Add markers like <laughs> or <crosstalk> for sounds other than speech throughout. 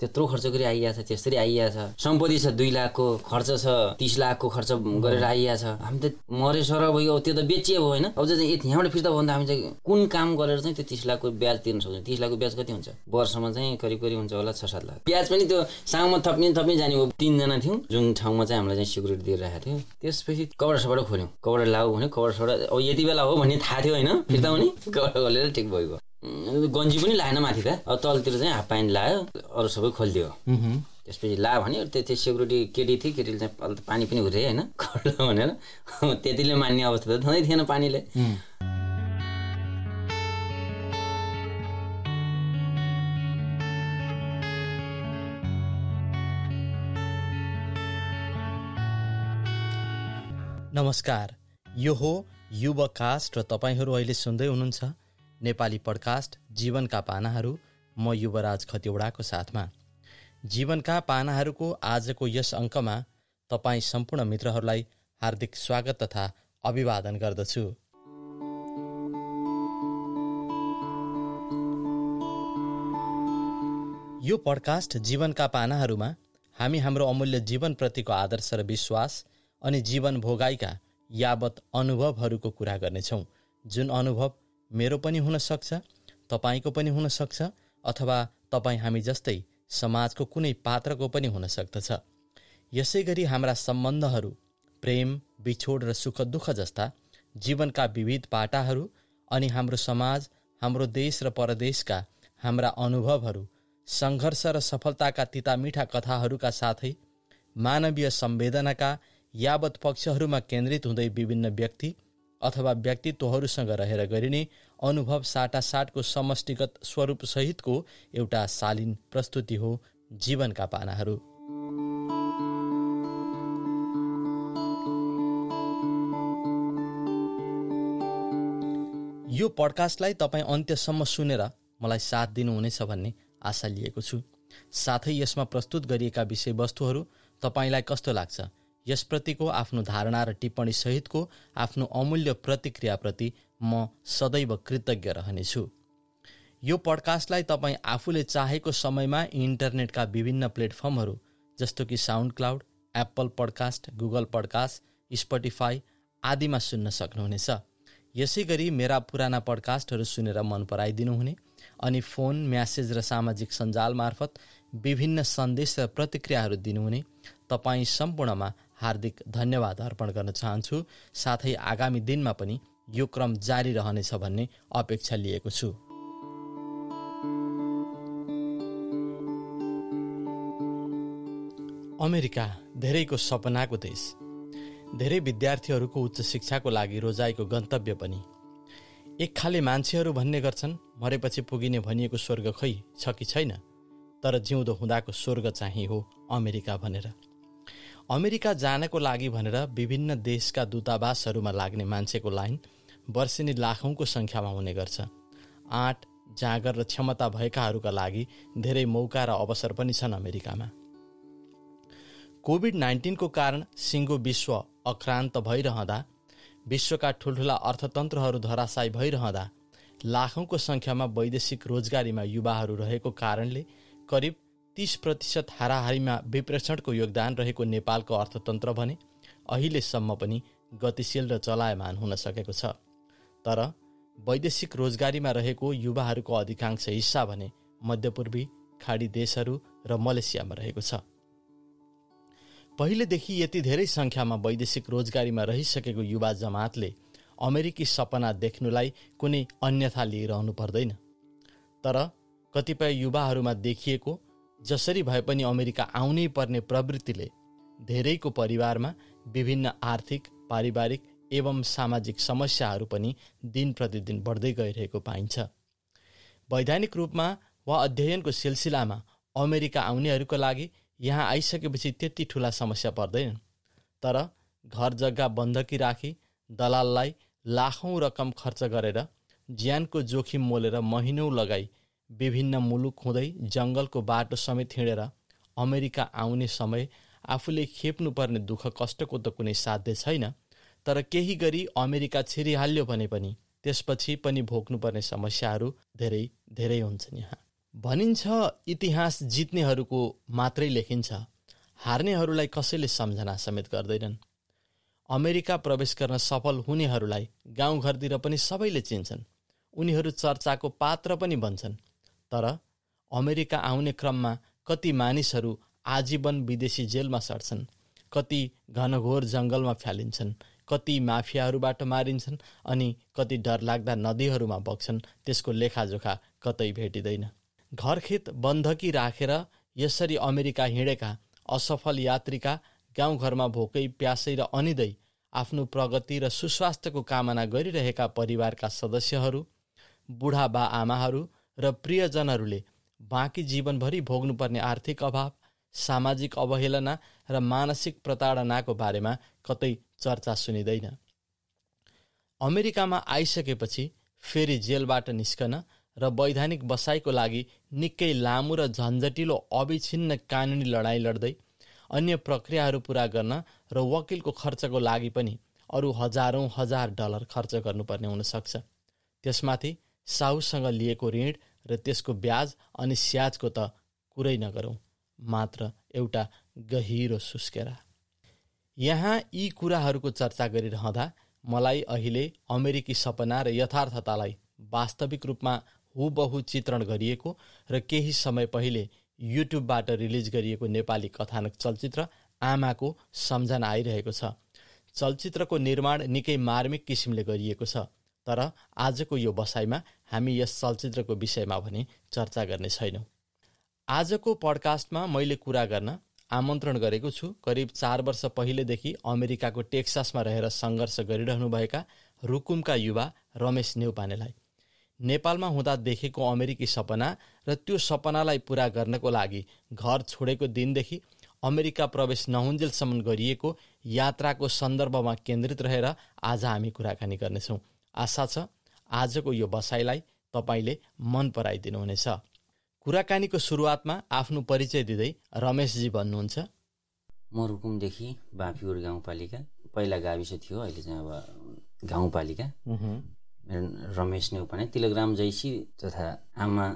त्यत्रो खर्च गरी आइया छ त्यसरी आइया छ सम्पत्ति छ दुई लाखको खर्च छ तिस लाखको खर्च गरेर आइया छ हामी त मरे सर भयो त्यो त बेचियो भयो होइन? अब चाहिँ यहाँबाट फिर्ता भयो भने त हामी चाहिँ कुन काम गरेर चाहिँ त्यो तिस लाखको ब्याज तिर्न सक्छौँ? तिस लाखको ब्याज कति हुन्छ? वर्षमा चाहिँ करिब करिब हुन्छ होला छ सात लाख। ब्याज पनि त्यो साङमा थप्ने थप्ने जाने भयो तिनजना थियौँ जुन ठाउँमा चाहिँ हामीलाई चाहिँ सिक्युरिटी दिइरहेको थियो। त्यसपछि कपडा सपडा खोल्यौँ। कपडा लाऊ भने कपडा सपडा अब यति बेला हो भन्ने थाहा थियो होइन? फिर्ता हुने? कपडा खोलेर ठिक भइगयो। गन्जी पनि लाएन माथि त। अब तलतिर चाहिँ हाफ प्यान्ट लायो अरू सबै खोलिदियो। त्यसपछि ला भन्यो त्यो त्यो सेक्युरिटी केटी थियो केटीले चाहिँ पानी पनि हुरे होइन खड्लो भनेर। त्यतिले मान्ने अवस्था त छँदै थिएन पानीले। नमस्कार। यो हो युवकास्ट र तपाईँहरू अहिले सुन्दै हुनुहुन्छ नेपाली पडकास्ट जीवनका पानाहरू म युवराज खतिवडाको साथमा। जीवनका पानाहरूको आजको यस अङ्कमा तपाईँ सम्पूर्ण मित्रहरूलाई हार्दिक स्वागत तथा अभिवादन गर्दछु। यो पडकास्ट जीवनका पानाहरूमा हामी हाम्रो अमूल्य जीवनप्रतिको आदर्श र विश्वास अनि जीवन भोगाइका यावत अनुभवहरूको कुरा गर्नेछौँ जुन अनुभव मेरो पनि हुनसक्छ तपाईँको पनि हुनसक्छ अथवा तपाईँ हामी जस्तै समाजको कुनै पात्रको पनि हुन सक्दछ। यसै गरी हाम्रा सम्बन्धहरू प्रेम बिछोड र सुख दुःख जस्ता जीवनका विविध पाटाहरू अनि हाम्रो समाज हाम्रो देश र परदेशका हाम्रा अनुभवहरू सङ्घर्ष र सफलताका तितामिठा कथाहरूका साथै मानवीय संवेदनाका यावत पक्षहरूमा केन्द्रित हुँदै विभिन्न व्यक्ति अथवा व्यक्तित्वहरूसँग रहेर गरिने अनुभव साटासाटको समष्टिगत स्वरूपसहितको एउटा शालीन प्रस्तुति हो जीवनका पानाहरू। यो पडकास्टलाई तपाईँ अन्त्यसम्म सुनेर मलाई साथ दिनुहुनेछ भन्ने आशा लिएको छु। साथै यसमा प्रस्तुत गरिएका विषयवस्तुहरू तपाईँलाई कस्तो लाग्छ? यसप्रतिको आफ्नो धारणा र टिप्पणी सहितको आफ्नो अमूल्य प्रतिक्रियाप्रति म सदैव कृतज्ञ रहनेछु। यो पडकास्टलाई तपाईँ आफूले चाहेको समयमा इन्टरनेटका विभिन्न प्लेटफर्महरू जस्तो कि SoundCloud Apple podcast Google podcast Spotify आदिमा सुन्न सक्नुहुनेछ। यसै गरी मेरा पुराना पडकास्टहरू सुनेर मन पराइदिनुहुने अनि फोन म्यासेज र सामाजिक सञ्जाल मार्फत विभिन्न सन्देश र प्रतिक्रियाहरू दिनुहुने तपाईँ सम्पूर्णमा हार्दिक धन्यवाद अर्पण गर्न चाहन्छु। साथै आगामी दिनमा पनि यो क्रम जारी रहनेछ भन्ने अपेक्षा लिएको छु। अमेरिका धेरैको सपनाको देश। धेरै विद्यार्थीहरूको उच्च शिक्षाको लागि रोजाइको गन्तव्य पनि। एक खाले मान्छेहरू भन्ने गर्छन् मरेपछि पुगिने भनिएको स्वर्ग खै छ कि छैन? तर जिउँदो हुँदाको स्वर्ग चाहिँ हो अमेरिका भनेर। अमेरिका जानको लागि भनेर विभिन्न देशका दूतावासहरूमा लाग्ने मान्छेको लाइन वर्षेनी लाखौँको सङ्ख्यामा हुने गर्छ। आँट जाँगर र क्षमता भएकाहरूका लागि धेरै मौका र अवसर पनि छन् अमेरिकामा। कोभिड नाइन्टिनको कारण सिङ्गो विश्व अक्रान्त भइरहँदा विश्वका ठुल्ठुला अर्थतन्त्रहरू धराशायी भइरहँदा लाखौँको सङ्ख्यामा वैदेशिक रोजगारीमा युवाहरू रहेको कारणले करिब तीस प्रतिशत हाराहारीमा विप्रेषणको योगदान रहेको नेपालको अर्थतन्त्र भने अहिलेसम्म पनि गतिशील र चलायमान हुन सकेको छ। तर वैदेशिक रोजगारीमा रहेको युवाहरूको अधिकांश हिस्सा भने मध्यपूर्वी खाडी देशहरू र मलेसियामा रहेको छ। पहिलेदेखि यति धेरै सङ्ख्यामा वैदेशिक रोजगारीमा रहिसकेको युवा जमातले अमेरिकी सपना देख्नुलाई कुनै अन्यथा लिइरहनु पर्दैन। तर कतिपय युवाहरूमा देखिएको जसरी भए पनि अमेरिका आउनै पर्ने प्रवृत्तिले धेरैको परिवारमा विभिन्न आर्थिक पारिवारिक एवं सामाजिक समस्याहरू पनि दिन प्रतिदिन बढ्दै गइरहेको पाइन्छ। वैधानिक रूपमा वा अध्ययनको सिलसिलामा अमेरिका आउनेहरूको लागि यहाँ आइसकेपछि त्यति ठुला समस्या पर्दैन। तर घर जग्गा बन्दकी राखी दलाललाई लाखौँ रकम खर्च गरेर ज्यानको जोखिम मोलेर महिनौँ लगाई विभिन्न मुलुक हुँदै जङ्गलको बाटो समेत हिँडेर अमेरिका आउने समय आफूले खेप्नुपर्ने दुःख कष्टको त कुनै साध्य छैन तर केही गरी अमेरिका छिरिहाल्यो भने पनि त्यसपछि पनि भोग्नुपर्ने समस्याहरू धेरै धेरै हुन्छन् यहाँ। भनिन्छ इतिहास जित्नेहरूको मात्रै लेखिन्छ। हार्नेहरूलाई कसैले सम्झना समेत गर्दैनन्। अमेरिका प्रवेश गर्न सफल हुनेहरूलाई गाउँघरतिर पनि सबैले चिन्छन्। उनीहरू चर्चाको पात्र पनि बन्छन्। तर अमेरिका आउने क्रममा कति मानिसहरू आजीवन विदेशी जेलमा सर्छन् कति घनघोर जङ्गलमा फ्यालिन्छन् कति माफियाहरूबाट मारिन्छन् अनि कति डरलाग्दा नदीहरूमा बग्छन् त्यसको लेखाजोखा कतै भेटिँदैन। घरखेत बन्धकी राखेर यसरी अमेरिका हिँडेका असफल यात्रीका गाउँघरमा भोकै प्यासै र अनिदै आफ्नो प्रगति र सुस्वास्थ्यको कामना गरिरहेका परिवारका सदस्यहरू बुढा आमाहरू र प्रियजनहरूले बाँकी जीवनभरि भोग्नुपर्ने आर्थिक अभाव सामाजिक अवहेलना र मानसिक प्रताडनाको बारेमा कतै चर्चा सुनिँदैन। अमेरिकामा आइसकेपछि फेरि जेलबाट निस्कन र वैधानिक बसाइको लागि निकै लामो र झन्झटिलो अविछिन्न कानुनी लडाइँ लड्दै अन्य प्रक्रियाहरू पुरा गर्न र वकिलको खर्चको लागि पनि अरू हजारौँ हजार डलर खर्च गर्नुपर्ने हुनसक्छ। त्यसमाथि साहुसँग लिएको ऋण र त्यसको ब्याज अनि स्याजको त कुरै नगरौँ मात्र एउटा गहिरो सुस्केरा। यहाँ यी कुराहरूको चर्चा गरिरहँदा मलाई अहिले अमेरिकी सपना र यथार्थतालाई वास्तविक रूपमा हुबहु चित्रण गरिएको र केही समय पहिले युट्युबबाट रिलिज गरिएको नेपाली कथानक चलचित्र आमाको सम्झना आइरहेको छ। चलचित्रको निर्माण निकै मार्मिक किसिमले गरिएको छ तर आजको यो बसाइमा हामी यस चलचित्रको विषयमा भने चर्चा गर्ने छैनौँ। आजको पडकास्टमा मैले कुरा गर्न आमन्त्रण गरेको छु। करिब चार वर्ष पहिलेदेखि अमेरिकाको टेक्सासमा रहेर सङ्घर्ष गरिरहनुभएका रुकुमका युवा रमेश नेउपानेलाई। नेपालमा हुँदा देखेको अमेरिकी सपना र त्यो सपनालाई पुरा गर्नको लागि घर छोडेको दिनदेखि अमेरिका प्रवेश नहुन्जेलसम्म गरिएको यात्राको सन्दर्भमा केन्द्रित रहेर आज हामी कुराकानी गर्नेछौँ। आशा छ आजको यो बसाइलाई तपाईँले मन पराइदिनुहुनेछ। कुराकानीको सुरुवातमा आफ्नो परिचय दिँदै रमेशजी भन्नुहुन्छ। म रुकुमदेखि बाँफिउर गाउँपालिका पहिला गाविस थियो अहिले चाहिँ अब गाउँपालिका। रमेश नेउपाने तिलग्राम जैसी तथा आमा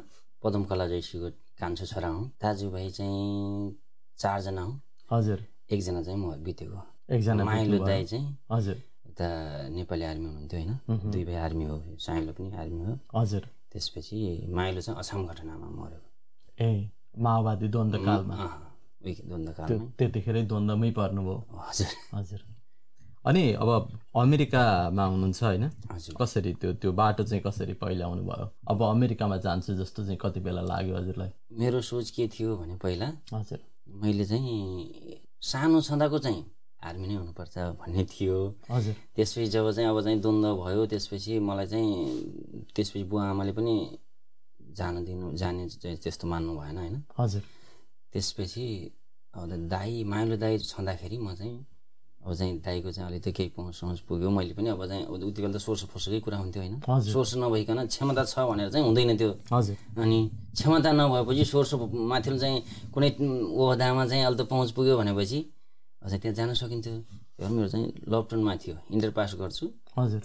पदमकला जैसीको कान्छो छोरा हुँ। दाजुभाइ चाहिँ चारजना हुँ। हजुर। एकजना चाहिँ म बितेको। एकजना माइलो दाई चाहिँ हजुर। उता नेपाली आर्मी हुनुहुन्थ्यो होइन। दुई भाइ आर्मी हो साइलो पनि आर्मी हो। हजुर। त्यसपछि माइलो चाहिँ अछाम घटनामा मऱ्यो। ए माओवादी द्वन्द्वकालमा त्यतिखेरै द्वन्द्वमै पर्नुभयो। हजुर। हजुर। अनि अब अमेरिकामा हुनुहुन्छ होइन? कसरी त्यो त्यो बाटो चाहिँ कसरी पहिला आउनुभयो अब अमेरिकामा जान्छु जस्तो चाहिँ कति बेला लाग्यो हजुरलाई? मेरो सोच के थियो भने पहिला हजुर। मैले चाहिँ सानो छँदाको चाहिँ आर्मी नै हुनुपर्छ भन्ने थियो। हजुर। त्यसपछि जब चाहिँ अब चाहिँ द्वन्द्व भयो त्यसपछि मलाई चाहिँ त्यसपछि बुवा आमाले पनि जान दिनु जाने त्यस्तो मान्नु भएन होइन? हजुर। त्यसपछि अब दाई माइलो दाई छँदाखेरि म चाहिँ अब चाहिँ दाईको चाहिँ अलिक केही पहुँच सोच पुग्यो। मैले पनि अब चाहिँ उति बेला त सोर्स फोर्सकै कुरा हुन्थ्यो होइन। सोर्स नभइकन क्षमता छ भनेर चाहिँ हुँदैन त्यो। हजुर। अनि क्षमता नभएपछि सोर्स माथि चाहिँ कुनै ओहदामा चाहिँ अहिले त पहुँच पुग्यो भनेपछि अझ त्यहाँ जान सकिन्थ्यो। त्यो मेरो चाहिँ लकडाउनमा थियो। इन्टर पास गर्छु। हजुर।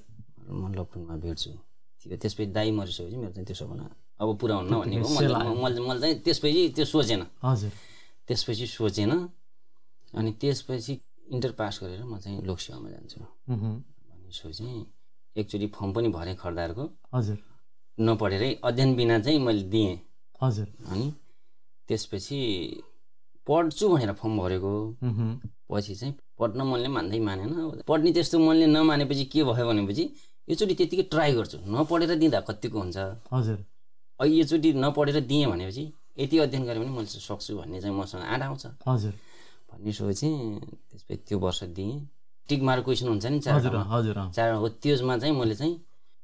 म लकडाउनमा भेट्छु। थियो त्यसपछि दाई मरिसकेपछि मेरो चाहिँ त्यो सपना अब पुरा हुन्न भन्ने हो। मैले मैले चाहिँ त्यसपछि त्यो सोचेन। हजुर। त्यसपछि सोचेन। अनि त्यसपछि इन्टर पास गरेर म चाहिँ लोकसेवामा जान्छु। सोचेँ एकचोटि फर्म पनि भरेँ खरदारको। हजुर। नपढेरै अध्ययन बिना चाहिँ मैले दिएँ। हजुर। अनि त्यसपछि पढ्छु भनेर फर्म भरेको। पछि चाहिँ पढ्न मनले मान्दै मानेन। पढ्ने त्यस्तो मनले नमानेपछि के भयो भनेपछि योचोटि त्यतिकै ट्राई गर्छु। नपढेर दिँदा कतिको हुन्छ? हजुर। अहिले योचोटि नपढेर दिएँ भनेपछि यति अध्ययन गरेँ भने मैले सक्छु भन्ने चाहिँ मसँग आँट आउँछ। हजुर। भन्ने सोचेँ। त्यसपछि त्यो वर्ष दिएँ। टिक मार्क क्वेसन हुन्छ नि चार हजुर चार हो त्यसमा चाहिँ मैले चाहिँ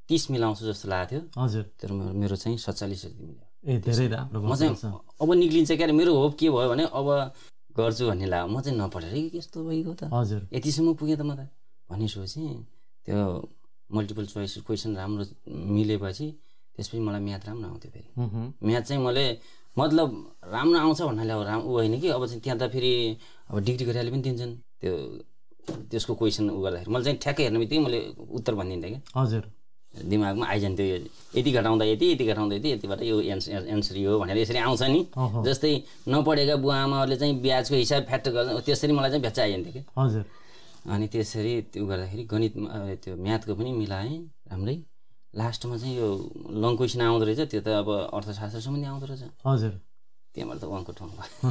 तिस मिलाउँछु जस्तो लागेको थियो। हजुर। तर मेरो मेरो चाहिँ सत्तालिस जति मिल्यो। ए धेरै राम्रो म चाहिँ अब निक्लिन्छ क्यारे मेरो होप के भयो भने अब गर्छु भन्ने लाग्यो म चाहिँ नपढेरै यस्तो भइगयो त। हजुर। यतिसम्म पुगेँ त म त। भन्ने सोचेँ त्यो मल्टिपल चोइस क्वेसन राम्रो मिलेपछि त्यसपछि मलाई म्याथ राम्रो आउँथ्यो फेरि। म्याथ चाहिँ मैले मतलब राम्रो आउँछ भन्नाले अब राम्रो ऊ होइन कि अब चाहिँ त्यहाँ त फेरि अब डिग्री गरेर पनि दिन्छन्। त्यो त्यसको क्वेसन उ गर्दाखेरि। मैले चाहिँ ठ्याक्कै हेर्ने बित्तिकै मैले उत्तर भनिदिन्थेँ क्या। हजुर। दिमागमा आइजान्थ्यो यो यति घटाउँदा यति यति घटाउँदा यति यतिबाट यो एन्सर एन्सर यो भनेर यसरी आउँछ नि। जस्तै नपढेका बुवा आमाहरूले चाहिँ ब्याजको हिसाब फ्याक्ट गर्छ त्यसरी मलाई चाहिँ भ्याच आइजान्थ्यो कि? हजुर। अनि त्यसरी त्यो गर्दाखेरि गणित अ, त्यो म्याथको पनि मिलाएँ राम्रै। लास्टमा चाहिँ यो लङ क्वेसन आउँदो रहेछ त्यो त अब अर्थशास्त्र सम्बन्धी आउँदो रहेछ। हजुर। त्यहाँबाट त वानको ठाउँ भयो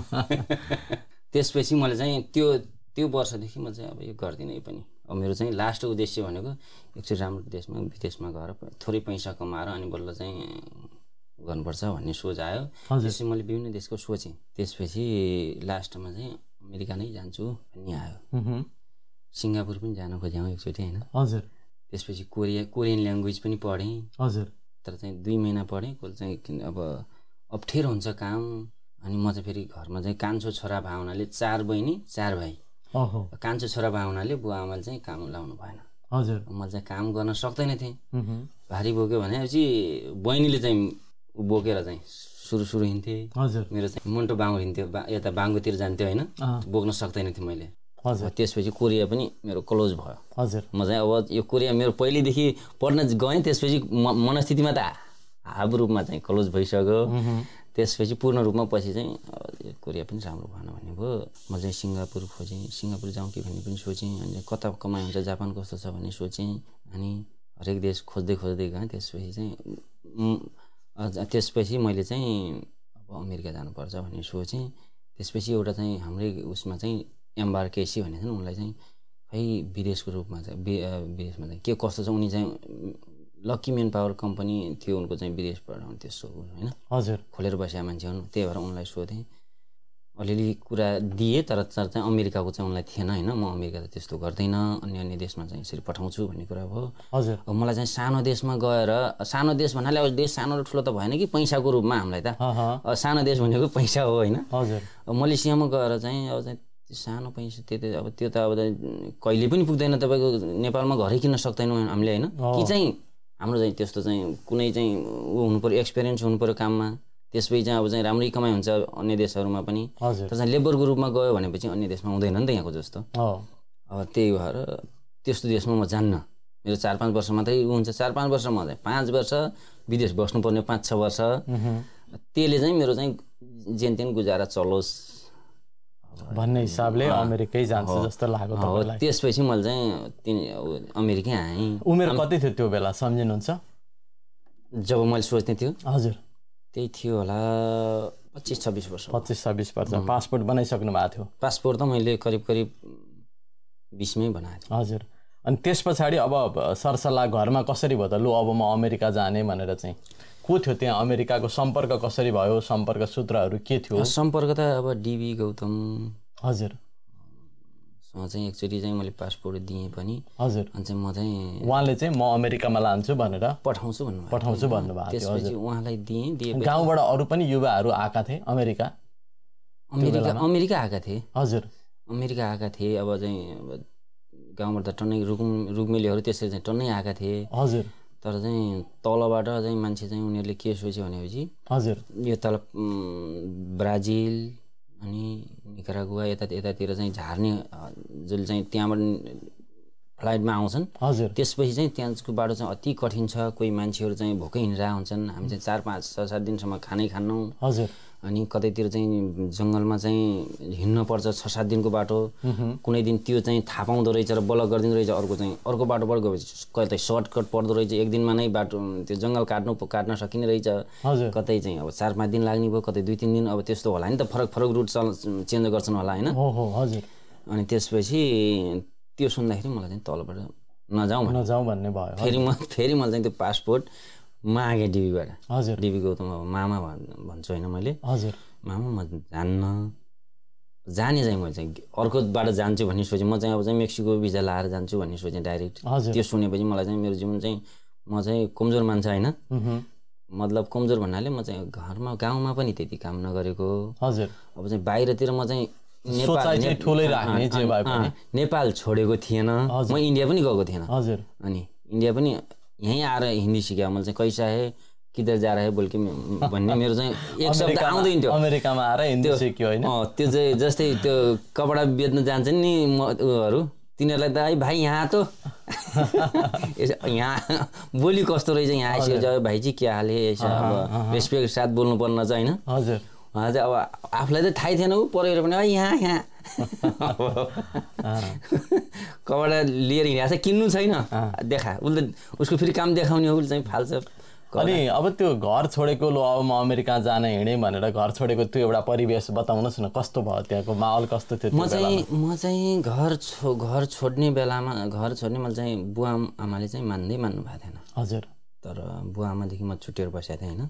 त्यसपछि मैले चाहिँ त्यो त्यो वर्षदेखि म चाहिँ अब यो गर्दिनँ यो पनि। मेरो चाहिँ लास्ट उद्देश्य भनेको एकचोटि राम्रो देशमा विदेशमा गएर थोरै पैसा कमाएर अनि बल्ल चाहिँ गर्नुपर्छ भन्ने सोच आयो। त्यसपछि मैले विभिन्न देशको सोचेँ। त्यसपछि लास्टमा चाहिँ अमेरिका नै जान्छु भन्ने आयो। सिङ्गापुर पनि जान खोजेँ एकचोटि होइन? हजुर। त्यसपछि कोरिया कोरियन ल्याङ्ग्वेज पनि पढेँ। हजुर। तर चाहिँ दुई महिना पढेँ। कसले चाहिँ अब अप्ठ्यारो हुन्छ काम। अनि म चाहिँ फेरि घरमा चाहिँ कान्छो छोरा भए हुनाले चार बहिनी चार भाइ। कान्छो छोरा भए हुनाले बुवा आमाले चाहिँ काम लाउनु भएन। हजुर। मैले चाहिँ काम गर्न सक्दैन थिएँ। भारी बोक्यो भनेपछि बहिनीले चाहिँ बोकेर चाहिँ सुरु सुरु हिँड्थेँ। हजुर। मेरो चाहिँ मुन्टो बाङ्गो हिँड्थ्यो बा यता बाङ्गोतिर जान्थ्यो होइन। बोक्न सक्दैन थिएँ मैले। हजुर। त्यसपछि कोरिया पनि मेरो क्लोज भयो। हजुर। म चाहिँ अब यो कोरिया मेरो पहिल्यैदेखि पढ्न गएँ त्यसपछि म मनस्थितिमा त हाब रूपमा चाहिँ क्लोज भइसक्यो। त्यसपछि पूर्ण रूपमा पछि चाहिँ कोरिया पनि राम्रो भएन भन्ने भयो म चाहिँ सिङ्गापुर खोजेँ सिङ्गापुर जाउँ कि भन्ने पनि सोचेँ। अनि कता कमाइ हुन्छ जापान कस्तो छ भन्ने सोचेँ। अनि हरेक देश खोज्दै खोज्दै गएँ। त्यसपछि चाहिँ त्यसपछि मैले चाहिँ अब अमेरिका जानुपर्छ भन्ने सोचेँ। त्यसपछि एउटा चाहिँ हाम्रै उसमा चाहिँ एम्बारकेसी भन्ने छ नि उनलाई चाहिँ खै विदेशको रूपमा चाहिँ विदेशमा चाहिँ के कस्तो छ उनी चाहिँ लक्की मेन पावर कम्पनी थियो उनको चाहिँ विदेशबाट त्यस्तो होइन? हजुर। खोलेर बसेका मान्छे हुन् त्यही भएर उनलाई सोधेँ। अलिअलि कुरा दिएँ तर चाहिँ अमेरिकाको चाहिँ उनलाई थिएन होइन? म अमेरिका त त्यस्तो गर्दैन अन्य अन्य देशमा चाहिँ यसरी पठाउँछु भन्ने कुरा भयो। हजुर। अब मलाई चाहिँ सानो देशमा गएर सानो देश भन्नाले अब देश सानो र ठुलो त भएन कि पैसाको रूपमा हामीलाई त। सानो देश भनेको पैसा हो होइन? हजुर। मलेसियामा गएर चाहिँ अब चाहिँ त्यो सानो पैसा त्यो त अब त्यो त अब कहिले पनि पुग्दैन तपाईँको नेपालमा घरै किन्न सक्दैनौँ हामीले होइन? कि चाहिँ हाम्रो चाहिँ त्यस्तो चाहिँ कुनै चाहिँ ऊ हुनु पऱ्यो एक्सपिरियन्स हुनु पऱ्यो काममा। त्यसपछि चाहिँ अब चाहिँ राम्रै कमाइ हुन्छ अन्य देशहरूमा पनि। तर चाहिँ लेबरको रूपमा गयो भनेपछि अन्य देशमा हुँदैन नि त यहाँको जस्तो। अब त्यही भएर त्यस्तो देशमा म जान्न। मेरो चार पाँच वर्ष मात्रै ऊ हुन्छ। चार पाँच वर्ष म चाहिँ पाँच वर्ष विदेश बस्नुपर्ने पाँच छ वर्ष। त्यसले चाहिँ मेरो चाहिँ जेन तेन गुजारा चलोस्। भन्ने हिसाबले अमेरिकै जान्छ जस्तो लाग्यो तपाईँलाई। त्यसपछि मैले चाहिँ अमेरिकै आएँ। उमेर कति थियो त्यो बेला? सम्झिनुहुन्छ? जब मैले सोच्ने थियो। हजुर। त्यही थियो होला पच्चिस छब्बिस वर्ष। पच्चिस छब्बिस वर्ष। पासपोर्ट बनाइसक्नु भएको थियो। पासपोर्ट त मैले करिब करिब बिसमै बनाएको थिएँ। हजुर। अनि त्यस पछाडि अब सरसल्लाह घरमा कसरी भयो त? लु अब म अमेरिका जाने भनेर चाहिँ। को थियो त्यहाँ अमेरिकाको सम्पर्क कसरी भयो? सम्पर्क सूत्रहरू के थियो? सम्पर्क त अब डिबी गौतम। हजुर। चाहिँ एकचोटि चाहिँ मैले पासपोर्ट दिएँ पनि। हजुर। अनि चाहिँ म चाहिँ उहाँले चाहिँ म अमेरिकामा लान्छु भनेर? पठाउँछु भन्नुभयो पठाउँछु भन्नुभएको थियो त्यसपछि उहाँलाई दिएँ दिएपछि गाउँबाट अरू पनि युवाहरू आएका थिए अमेरिका? अमेरिका अमेरिका आएका थिए। हजुर। अमेरिका आएका थिए अब चाहिँ गाउँबाट त टन्नै रुकुम रुक्मिलीहरू त्यसरी चाहिँ टन्नै आएका थिए। हजुर। तर चाहिँ तलबाट चाहिँ मान्छे चाहिँ उनीहरूले के सोच्यो भनेपछि हजुर। यो तल ब्राजिल अनि निकारागुवा यता यतातिर चाहिँ झार्ने जसले चाहिँ त्यहाँबाट फ्लाइटमा आउँछन्। हजुर। त्यसपछि चाहिँ त्यहाँको बाटो चाहिँ अति कठिन छ। कोही मान्छेहरू चाहिँ भोकै हिँडिरहेको हुन्छन्। हामी चाहिँ चार पाँच छ सात दिनसम्म खानै खान्नौँ। हजुर। अनि कतैतिर चाहिँ जङ्गलमा चाहिँ हिँड्न पर्छ छ सात दिनको बाटो। कुनै दिन त्यो चाहिँ थाहा पाउँदो रहेछ र बल गरिदिँदो रहेछ अर्को चाहिँ अर्को बाटोबाट गएपछि कतै सर्टकट पर्दो रहेछ। एक दिनमा नै बाटो त्यो जङ्गल काट्नु काट्न सकिने रहेछ। कतै चाहिँ अब चार पाँच दिन लाग्ने भयो कतै दुई तिन दिन अब त्यस्तो होला नि त। फरक फरक रुट चल चेन्ज गर्छन् होला होइन? अनि त्यसपछि त्यो सुन्दाखेरि मलाई चाहिँ तलबाट नजाउँ नजाउँ भन्ने भयो। फेरि म फेरि मैले चाहिँ त्यो पासपोर्ट मागेँ डिबीबाट हजुर। डिबी गौतम अब मामा भन् भन्छु होइन मैले। हजुर। मामा म जान्न जाने चाहिँ मैले चाहिँ अर्कोबाट जान्छु भन्ने सोचेँ। म चाहिँ अब चाहिँ मेक्सिको भिजा लाएर जान्छु भन्ने सोचेँ डाइरेक्ट। त्यो सुनेपछि मलाई चाहिँ मेरो जीवन चाहिँ म चाहिँ कमजोर मान्छे होइन। मतलब कमजोर भन्नाले म चाहिँ घरमा गाउँमा पनि त्यति काम नगरेको। हजुर। अब चाहिँ बाहिरतिर म चाहिँ नेपाल छोडेको थिएन। म इन्डिया पनि गएको थिएन। हजुर। अनि इन्डिया पनि यहीँ आएर हिन्दी सिक्यो मैले चाहिँ कैसा है? किधर जा रहा है बोल के मे- भन्ने मेरो चाहिँ एक शब्द आउँदैन थियो। अमेरिकामा आएर हिन्दी सिक्यो होइन? त्यो चाहिँ जस्तै त्यो कपडा बेच्न जान्छन् नि म उहरू। तिनीहरूलाई त है भाइ यहाँ त <laughs> यहाँ बोली कस्तो रहेछ? यहाँ आइसक्यो जब भाइजी के हाले यसो अब रेस्पेक्ट साथ बोल्नुपर्ने चाहिँ होइन? हजुर। उहाँ चाहिँ अब आफूलाई चाहिँ थाहै थिएन ऊ परेर पनि "अँ, यहाँ यहाँ। <laughs> कपडा लिएर हिँडेको छ किन्नु छैन। देखा उसले उसको फेरि काम देखाउने हो उसले चाहिँ फाल्छ। अनि अब त्यो घर छोडेको लो अब म अमेरिका जान हिँडेँ भनेर घर छोडेको त्यो एउटा परिवेश बताउनुहोस् न कस्तो भयो त्यहाँको माहौल कस्तो थियो म? चाहिँ म चाहिँ घर छो घर छोड्ने बेलामा घर छोड्ने मैले चाहिँ बुवा आमाले चाहिँ मान्दै मान्नु भएको थिएन। हजुर। तर बुवा आमादेखि म छुट्टिएर बसेको थिएँ होइन।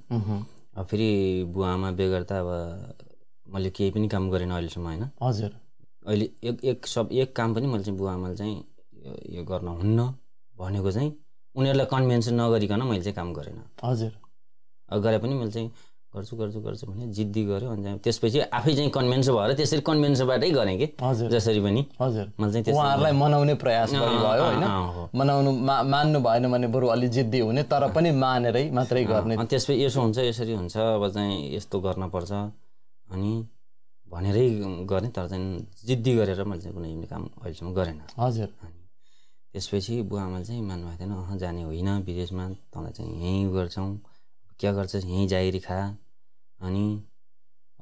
अब फेरि बुवा आमा बेगर त अब मैले केही पनि काम गरेन अहिलेसम्म होइन। हजुर। अहिले एक एक सब एक काम पनि मैले चाहिँ बुवा आमाले चाहिँ यो- गर्न हुन्न भनेको चाहिँ उनीहरूलाई कन्भिन्स नगरिकन मैले चाहिँ काम गरेन। हजुर। गरे पनि मैले चाहिँ गर्छु गर्छु गर्छु भने जिद्दी गऱ्यो अनि चाहिँ त्यसपछि आफै चाहिँ कन्भिन्स भएर त्यसरी कन्भिन्सबाटै गरेँ कि हजुर। जसरी पनि हजुर। मैले चाहिँ उहाँहरूलाई मनाउने प्रयास गर्नुभयो होइन। मनाउनु मा मान्नु भएन भने बरु अलि जिद्दी हुने तर पनि मानेरै मात्रै गर्ने। त्यसपछि यसो हुन्छ यसरी हुन्छ अब चाहिँ यस्तो गर्न पर्छ। अनि भनेरै गर्ने तर चाहिँ जिद्दी गरेर मैले चाहिँ कुनै पनि काम अहिलेसम्म गरेन। हजुर। त्यसपछि बुवा आमाले चाहिँ मान्नुभएको थिएन अह जाने होइन विदेशमा तँलाई चाहिँ यहीँ गर्छौँ। क्या गर्छस् यहीँ जागिरी खा। अनि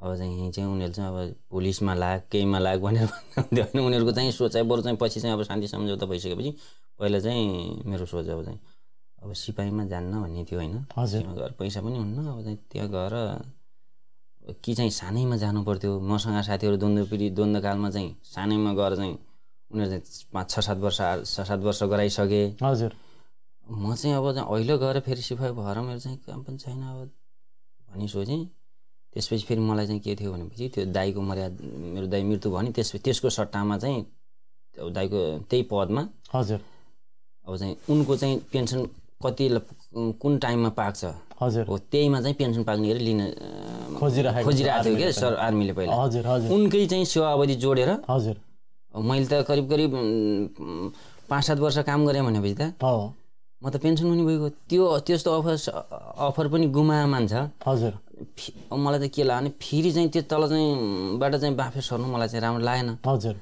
अब चाहिँ यहीँ चाहिँ उनीहरू चाहिँ अब पुलिसमा लाग केहीमा लाग भनेर भन्नुहुन्थ्यो। होइन उनीहरूको चाहिँ सोचाइ बरु चाहिँ पछि चाहिँ अब शान्ति सम्झौता भइसकेपछि पहिला चाहिँ मेरो सोच अब चाहिँ अब सिपाहीमा जान्न भन्ने थियो होइन। गएर पैसा पनि हुन्न अब चाहिँ त्यहाँ गएर कि चाहिँ सानैमा जानु पर्थ्यो मसँग साथीहरू द्वन्द्व पिँढी द्वन्द्वकालमा चाहिँ सानैमा गएर चाहिँ उनीहरू चाहिँ पाँच छ सात वर्ष छ सात वर्ष गराइसके। हजुर। म चाहिँ अब चाहिँ अहिले गएर फेरि सिपाही भएर मेरो चाहिँ काम पनि छैन अब भनी सोचेँ। त्यसपछि फेरि मलाई चाहिँ के थियो भनेपछि त्यो दाईको मर्यादा मेरो दाई मृत्यु भयो नि त्यस त्यसको सट्टामा चाहिँ दाईको त्यही पदमा हजुर। अब चाहिँ उनको चाहिँ पेन्सन कति कुन टाइममा पाक्छ? हजुर। हो त्यहीमा चाहिँ पेन्सन पाक्ने गरी लिन खोजिरहेको खोजिरहेको थियो क्या सर आर्मीले पहिला। हजुर हजुर। उनकै चाहिँ सेवा अवधि जोडेर हजुर। मैले त करिब करिब पाँच सात वर्ष काम गरेँ भनेपछि त। हो। म त पेन्सन पनि गएको त्यो त्यस्तो अफर अफर पनि गुमा मान्छ हजुर। मलाई त के लाग्यो भने फेरि चाहिँ त्यो तल चाहिँ बाट चाहिँ बाफे सर्नु मलाई चाहिँ राम्रो लागेन। हजुर।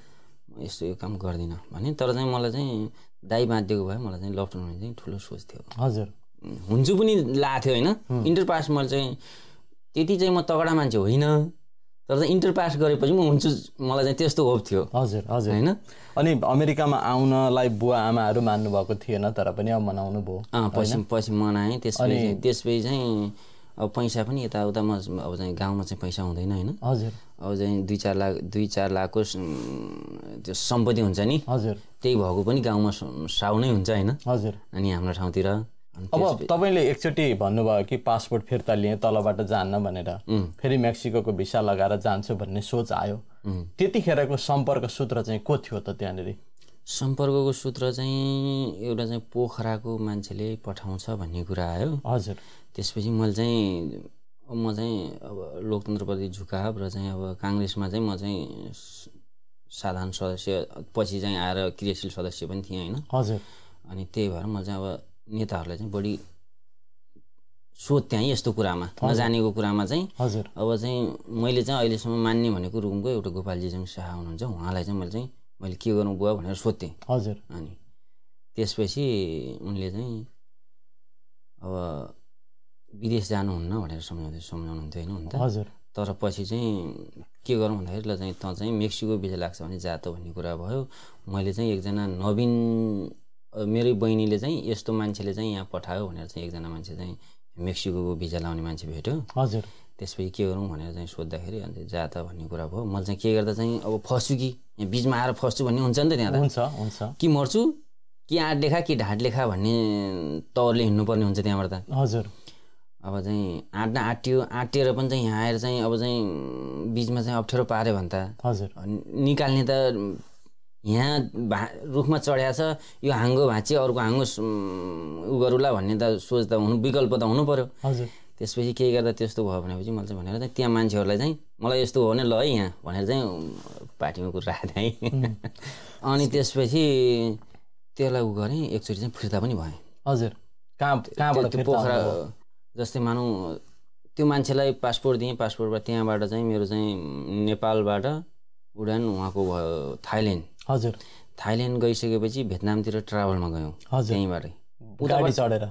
यस्तो यो काम गर्दिनँ भने तर चाहिँ मलाई चाहिँ दाइ बाँधिएको भए मलाई चाहिँ हुने चाहिँ ठुलो सोच थियो। हजुर। हुन्छु पनि लाएको थियो होइन इन्टर पास मैले चाहिँ त्यति चाहिँ म तगडा मान्छे होइन। तर चाहिँ इन्टर पास गरेपछि म हुन्छु मलाई चाहिँ त्यस्तो होप थियो। हजुर हजुर। होइन? अनि अमेरिकामा आउनलाई बुवा आमाहरू मान्नु भएको थिएन तर पनि अब मनाउनु भयो। अँ पछि पछि मनाएँ। त्यसपछि त्यसपछि चाहिँ अब पैसा पनि यताउता म अब चाहिँ गाउँमा चाहिँ पैसा हुँदैन होइन? हजुर। अब चाहिँ दुई चार लाख दुई चार लाखको त्यो सम्पत्ति हुन्छ नि। हजुर। त्यही भएको पनि गाउँमा साउ नै हुन्छ होइन? हजुर। अनि हाम्रो ठाउँतिर अब तपाईँले एकचोटि भन्नुभयो कि पासपोर्ट फिर्ता लिएँ तलबाट जान्न भनेर। फेरि मेक्सिकोको भिसा लगाएर जान्छु भन्ने सोच आयो। त्यतिखेरको सम्पर्क सूत्र चाहिँ को थियो त त्यहाँनिर? सम्पर्कको सूत्र चाहिँ एउटा चाहिँ पोखराको मान्छेले पठाउँछ भन्ने कुरा आयो। हजुर। त्यसपछि मैले चाहिँ म चाहिँ अब लोकतन्त्रप्रति झुकाव र चाहिँ अब काङ्ग्रेसमा चाहिँ म चाहिँ साधारण सदस्य पछि चाहिँ आएर क्रियाशील सदस्य पनि थिएँ होइन। हजुर। अनि त्यही भएर म चाहिँ अब नेताहरूलाई चाहिँ बढी सोध त्यहाँ यस्तो कुरामा नजानेको कुरामा चाहिँ हजुर। अब चाहिँ मैले चाहिँ अहिलेसम्म मान्ने भनेको रुमको एउटा गोपालजी चाहिँ शाह हुनुहुन्छ। उहाँलाई चाहिँ मैले चाहिँ मैले के गर्नु बुवा भनेर सोध्थेँ। हजुर। अनि त्यसपछि उनले चाहिँ अब विदेश जानुहुन्न भनेर सम्झाउँदै सम्झाउनुहुन्थ्यो होइन हुन त। हजुर। तर पछि चाहिँ के गरौँ भन्दाखेरि ल चाहिँ तँ चाहिँ मेक्सिको भिजा लाग्छ भने जा त भन्ने कुरा भयो। मैले चाहिँ एकजना नवीन मेरै बहिनीले चाहिँ यस्तो मान्छेले चाहिँ यहाँ पठायो भनेर चाहिँ एकजना मान्छे चाहिँ मेक्सिको भिजा लाउने मान्छे भेट्यो। हजुर। त्यसपछि के गरौँ भनेर चाहिँ सोद्धाखेरि अन्त जा त भन्ने कुरा भयो। मैले चाहिँ के गर्दा चाहिँ अब फस्छु कि? यहाँ बिचमा आएर फस्छु भन्ने हुन्छ नि त त्यहाँ हुन्छ हुन्छ। कि मर्छु? कि आँट लेखा कि ढाँट लेखा भन्ने तवरले हिँड्नुपर्ने हुन्छ त्यहाँबाट त। हजुर। अब चाहिँ आँट्न आँटियो आँटिएर पनि चाहिँ यहाँ आएर चाहिँ अब चाहिँ बिचमा चाहिँ अप्ठ्यारो पाऱ्यो भने त। हजुर। निकाल्ने त यहाँ भा रुखमा चढ्या छ यो हाँगो भाँच्यो अर्को स- उ गरौँला भन्ने त सोच त हुनु विकल्प त हुनु पऱ्यो हजुर। त्यसपछि के गर्दा त्यस्तो भयो भनेपछि मैले चाहिँ भनेर चाहिँ त्यहाँ मान्छेहरूलाई चाहिँ मलाई यस्तो हो भने ल है यहाँ भनेर चाहिँ पार्टीमा कुरा राखेँ है अनि त्यसपछि त्यसलाई उ गरेँ एकचोटि चाहिँ फिर्ता पनि भएँ। हजुर। कहाँ कहाँबाट त्यो पोखरा? जस्तै मानौँ त्यो मान्छेलाई पासपोर्ट दिएँ पासपोर्टबाट त्यहाँबाट चाहिँ मेरो चाहिँ नेपालबाट उडान उहाँको भयो थाइल्यान्ड। हजुर। थाइल्यान्ड गइसकेपछि भेटनामतिर ट्राभलमा गयौँ। त्यहीँबाटै। गाडी चढेर?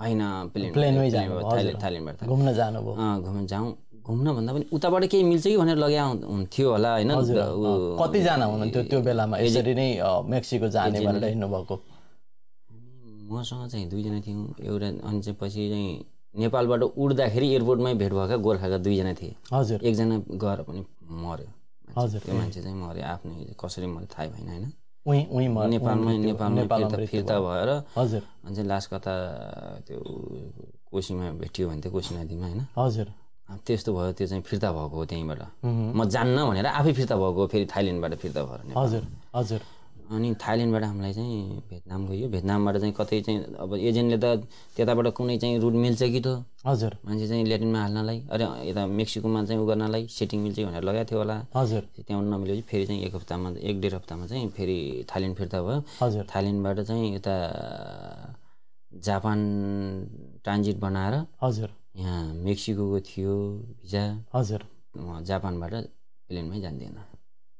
होइन प्लेन प्लेनमै थाइल्यान्डबाट घुम्न जानुभयो। घुम्न जाउँ। घुम्न भन्दा पनि उताबाट केही मिल्छ कि भनेर लग्या हुन्- हुन्थ्यो होला होइन? कतिजना हुनुहुन्थ्यो त्यो बेलामा? यसरी नै मेक्सिको जाने भनेर हिँड्नुभएको। मसँग चाहिँ दुईजना थियौँ। एउटा अनि चाहिँ पछि चाहिँ नेपालबाट उड्दाखेरि एयरपोर्टमै भेट भएका गोर्खाका दुईजना थिए। हजुर। एकजना गएर पनि मऱ्यो। हजुर। त्यो मान्छे चाहिँ मऱ्यो आफ्नै कसरी मऱ्यो थाहै भएन होइन नेपालमै नेपालमै फिर्ता। भएर हजुर अनि चाहिँ लास्ट कता त्यो कोसीमा भेटियो भने त्यो कोसी नदीमा होइन हजुर त्यस्तो भयो त्यो चाहिँ फिर्ता भएको हो त्यहीँबाट। म जान्न भनेर आफै फिर्ता भएको फेरि थाइल्यान्डबाट फिर्ता भएर। हजुर हजुर अनि थाइल्यान्डबाट हामीलाई चाहिँ भेटनाम गयो। भेटनामबाट चाहिँ कतै चाहिँ अब एजेन्टले त त्यताबाट कुनै चाहिँ रुट मिल्छ कि त? हजुर। मान्छे चाहिँ ल्याटिनमा हाल्नलाई अरे यता मेक्सिकोमा चाहिँ उ गर्नलाई सेटिङ मिल्छ भनेर लगाएको थियो होला। हजुर। त्यहाँबाट नमिलेपछि फेरि चाहिँ एक हप्तामा एक डेढ हप्तामा चाहिँ फेरि थाइल्यान्ड फिर्ता भयो। हजुर। थाइल्यान्डबाट चाहिँ यता जापान ट्रान्जिट बनाएर हजुर। यहाँ मेक्सिकोको थियो भिजा। हजुर। जापानबाट प्लेनमै जान्दैन।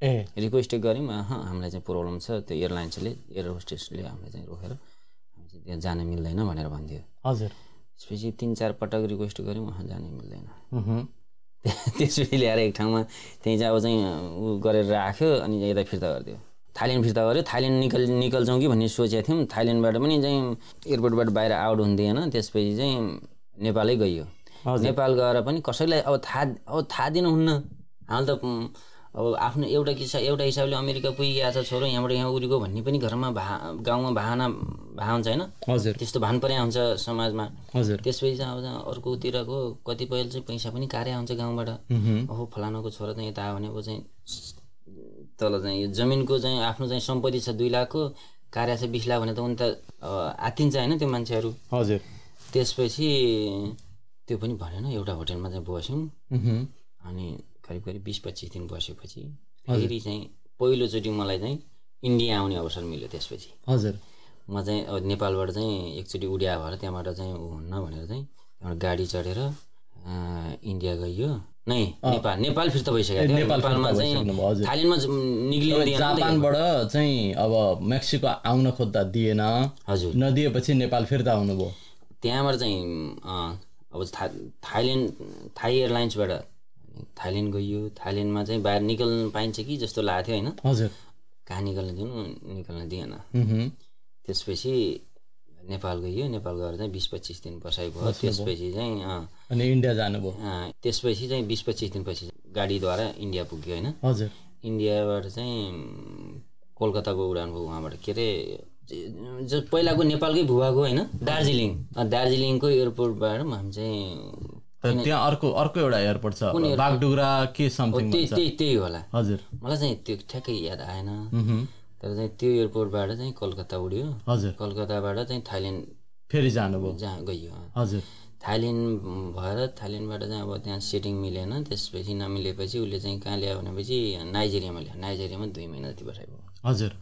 ए रिक्वेस्ट गऱ्यौँ अहँ हामीलाई चाहिँ प्रब्लम छ। त्यो एयरलाइन्सले एयर होस्टेसले हामीलाई चाहिँ रोकेर हामी चाहिँ त्यहाँ जान मिल्दैन भनेर भन्थ्यो हजुर। त्यसपछि तिन चार पटक रिक्वेस्ट गऱ्यौँ उहाँ जानै मिल्दैन। <laughs> त्यसपछि ल्याएर एक ठाउँमा त्यहीँ चाहिँ अब चाहिँ उ गरेर राख्यो अनि यता फिर्ता गरिदियो। थाइल्यान्ड फिर्ता गऱ्यो थाइल्यान्ड निकल निकल्छौँ कि भन्ने सोचेको थियौँ। थाइल्यान्डबाट पनि चाहिँ एयरपोर्टबाट बाहिर आउट हुँदैन। त्यसपछि चाहिँ नेपालै गइयो। नेपाल गएर पनि कसैलाई अब थाहा अब थाहा दिनुहुन्न। हाल त अब आफ्नो एउटा किस्सा एउटा हिसाबले अमेरिका पुगिरहेको छ छोरो यहाँबाट यहाँ उरीको भन्ने पनि घरमा भा गाउँमा भावना भा हुन्छ होइन? हजुर। त्यस्तो भान परे हुन्छ समाजमा। हजुर। त्यसपछि चाहिँ अब अर्कोतिरको कतिपय चाहिँ पैसा पनि कार्य हुन्छ गाउँबाट। ओहो फलानाको छोरा चाहिँ यता आयो भने अब चाहिँ तल चाहिँ यो जमिनको चाहिँ आफ्नो चाहिँ सम्पत्ति छ दुई लाखको कार्य छ बिस लाख भने त उनी त आत्तिन्छ होइन त्यो मान्छेहरू? हजुर। त्यसपछि त्यो पनि भनेन एउटा होटेलमा चाहिँ बस्यौँ। अनि करिब करिब बिस पच्चिस दिन बसेपछि फेरि चाहिँ पहिलोचोटि मलाई चाहिँ इन्डिया आउने अवसर मिल्यो त्यसपछि। हजुर। म चाहिँ अब नेपालबाट चाहिँ एकचोटि उड्या भएर त्यहाँबाट चाहिँ ऊ हुन्न भनेर चाहिँ त्यहाँबाट गाडी चढेर इन्डिया गइयो। नै नेपाल नेपाल फिर्ता भइसकेको थियो। नेपालमा। चाहिँ थाइल्यान्डमा निक्लिनु दिएन। जापानबाट चाहिँ अब मेक्सिको आउन खोज्दा दिएन। हजुर। नदिएपछि नेपाल फिर्ता हुनुभयो। त्यहाँबाट चाहिँ अब था थाइल्यान्ड थाई एयरलाइन्सबाट थाइल्यान्ड गइयो। थाइल्यान्डमा चाहिँ बाहिर निकल्न पाइन्छ कि जस्तो लागेको थियो होइन? हजुर। कहाँ निकल्न दिनु? निकल्न दिएन। त्यसपछि नेपाल गइयो। नेपाल गएर चाहिँ बिस पच्चिस दिन बसाइ भयो। त्यसपछि चाहिँ अनि इन्डिया जानुभयो। त्यसपछि चाहिँ बिस पच्चिस दिनपछि गाडीद्वारा इन्डिया पुग्यो होइन? हजुर। इन्डियाबाट चाहिँ कोलकाताको उडान भयो उहाँबाट। के अरे पहिलाको नेपालकै भूभागको होइन? दार्जिलिङ। दार्जिलिङको एयरपोर्टबाट हामी चाहिँ त्यहाँ अर्को अर्को एउटा एयरपोर्ट छ। बागडुग्रा के समथिङ त्यही त्यही होला। हजुर। मलाई चाहिँ त्यो ठ्याक्कै याद आएन। तर चाहिँ त्यो एयरपोर्टबाट चाहिँ कलकत्ता उड्यो। हजुर। कलकत्ताबाट चाहिँ थाइल्यान्ड फेरि जानुभयो। जहाँ गइयो। अँ। हजुर। थाइल्यान्ड भएर थाइल्यान्डबाट चाहिँ अब त्यहाँ सेटिङ मिलेन। त्यसपछि नमिलेपछि उसले चाहिँ कहाँ ल्यायो भनेपछि नाइजेरियामा ल्यायो। नाइजेरियामा दुई महिना जति बसाइयो हजुर।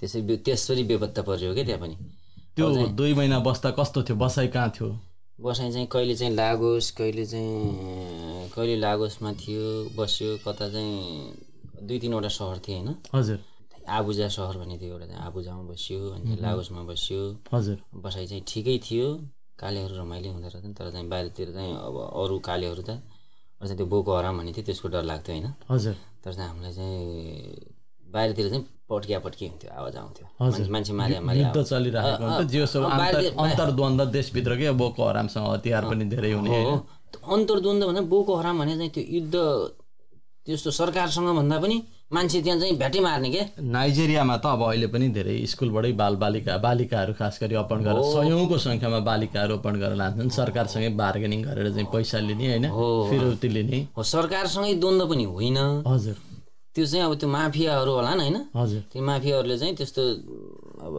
त्यसै त्यसरी बेपत्ता पर्यो क्या त्यहाँ पनि। त्यो दुई महिना बस्दा कस्तो थियो? बसाइ कहाँ थियो? बसाइ चाहिँ कहिले चाहिँ लागोस कहिले चाहिँ कहिले लागोसमा थियो बस्यो कता चाहिँ दुई तिनवटा सहर थियो होइन। हजुर। आबुजा सहर भन्ने थियो एउटा चाहिँ आबुजामा बस्यो अनि लागोसमा बस्यो। हजुर। बसाइ चाहिँ ठिकै थियो कालेहरू रमाइलो हुँदो रहेछन् तर चाहिँ बाहिरतिर चाहिँ अब अरू कालेहरू त अरू चाहिँ त्यो बोको हराम भन्ने थियो त्यसको डर लाग्थ्यो होइन। हजुर। तर चाहिँ हामीलाई चाहिँ बाहिरतिर चाहिँ पट्किया पट्की हुन्थ्यो आवाज आउँथ्यो। मान्छे- मारिया मारिया युद्ध चलिरहेको जे अन्तर्द्वन्द देशभित्रकै बोको हरामसँग हतियार पनि धेरै हुने। हो अन्तर्द्वन्द भन्दा बोको हराम भने चाहिँ त्यो युद्ध त्यस्तो सरकारसँग भन्दा पनि मान्छे त्यहाँ चाहिँ भ्याटै मार्ने के? नाइजेरियामा त अब अहिले पनि धेरै स्कुलबाटै बाल बालिका बालिकाहरू खास गरी अपहरण गरेर सयौँको सङ्ख्यामा बालिकाहरू अपहरण गरेर लान्छन्। सरकारसँगै बार्गेनिङ गरेर चाहिँ पैसा लिने होइन? फिरौती लिने। हो सरकारसँगै द्वन्द्व पनि होइन। हजुर। त्यो चाहिँ अब त्यो माफियाहरू होला नि होइन? त्यो माफियाहरूले चाहिँ त्यस्तो अब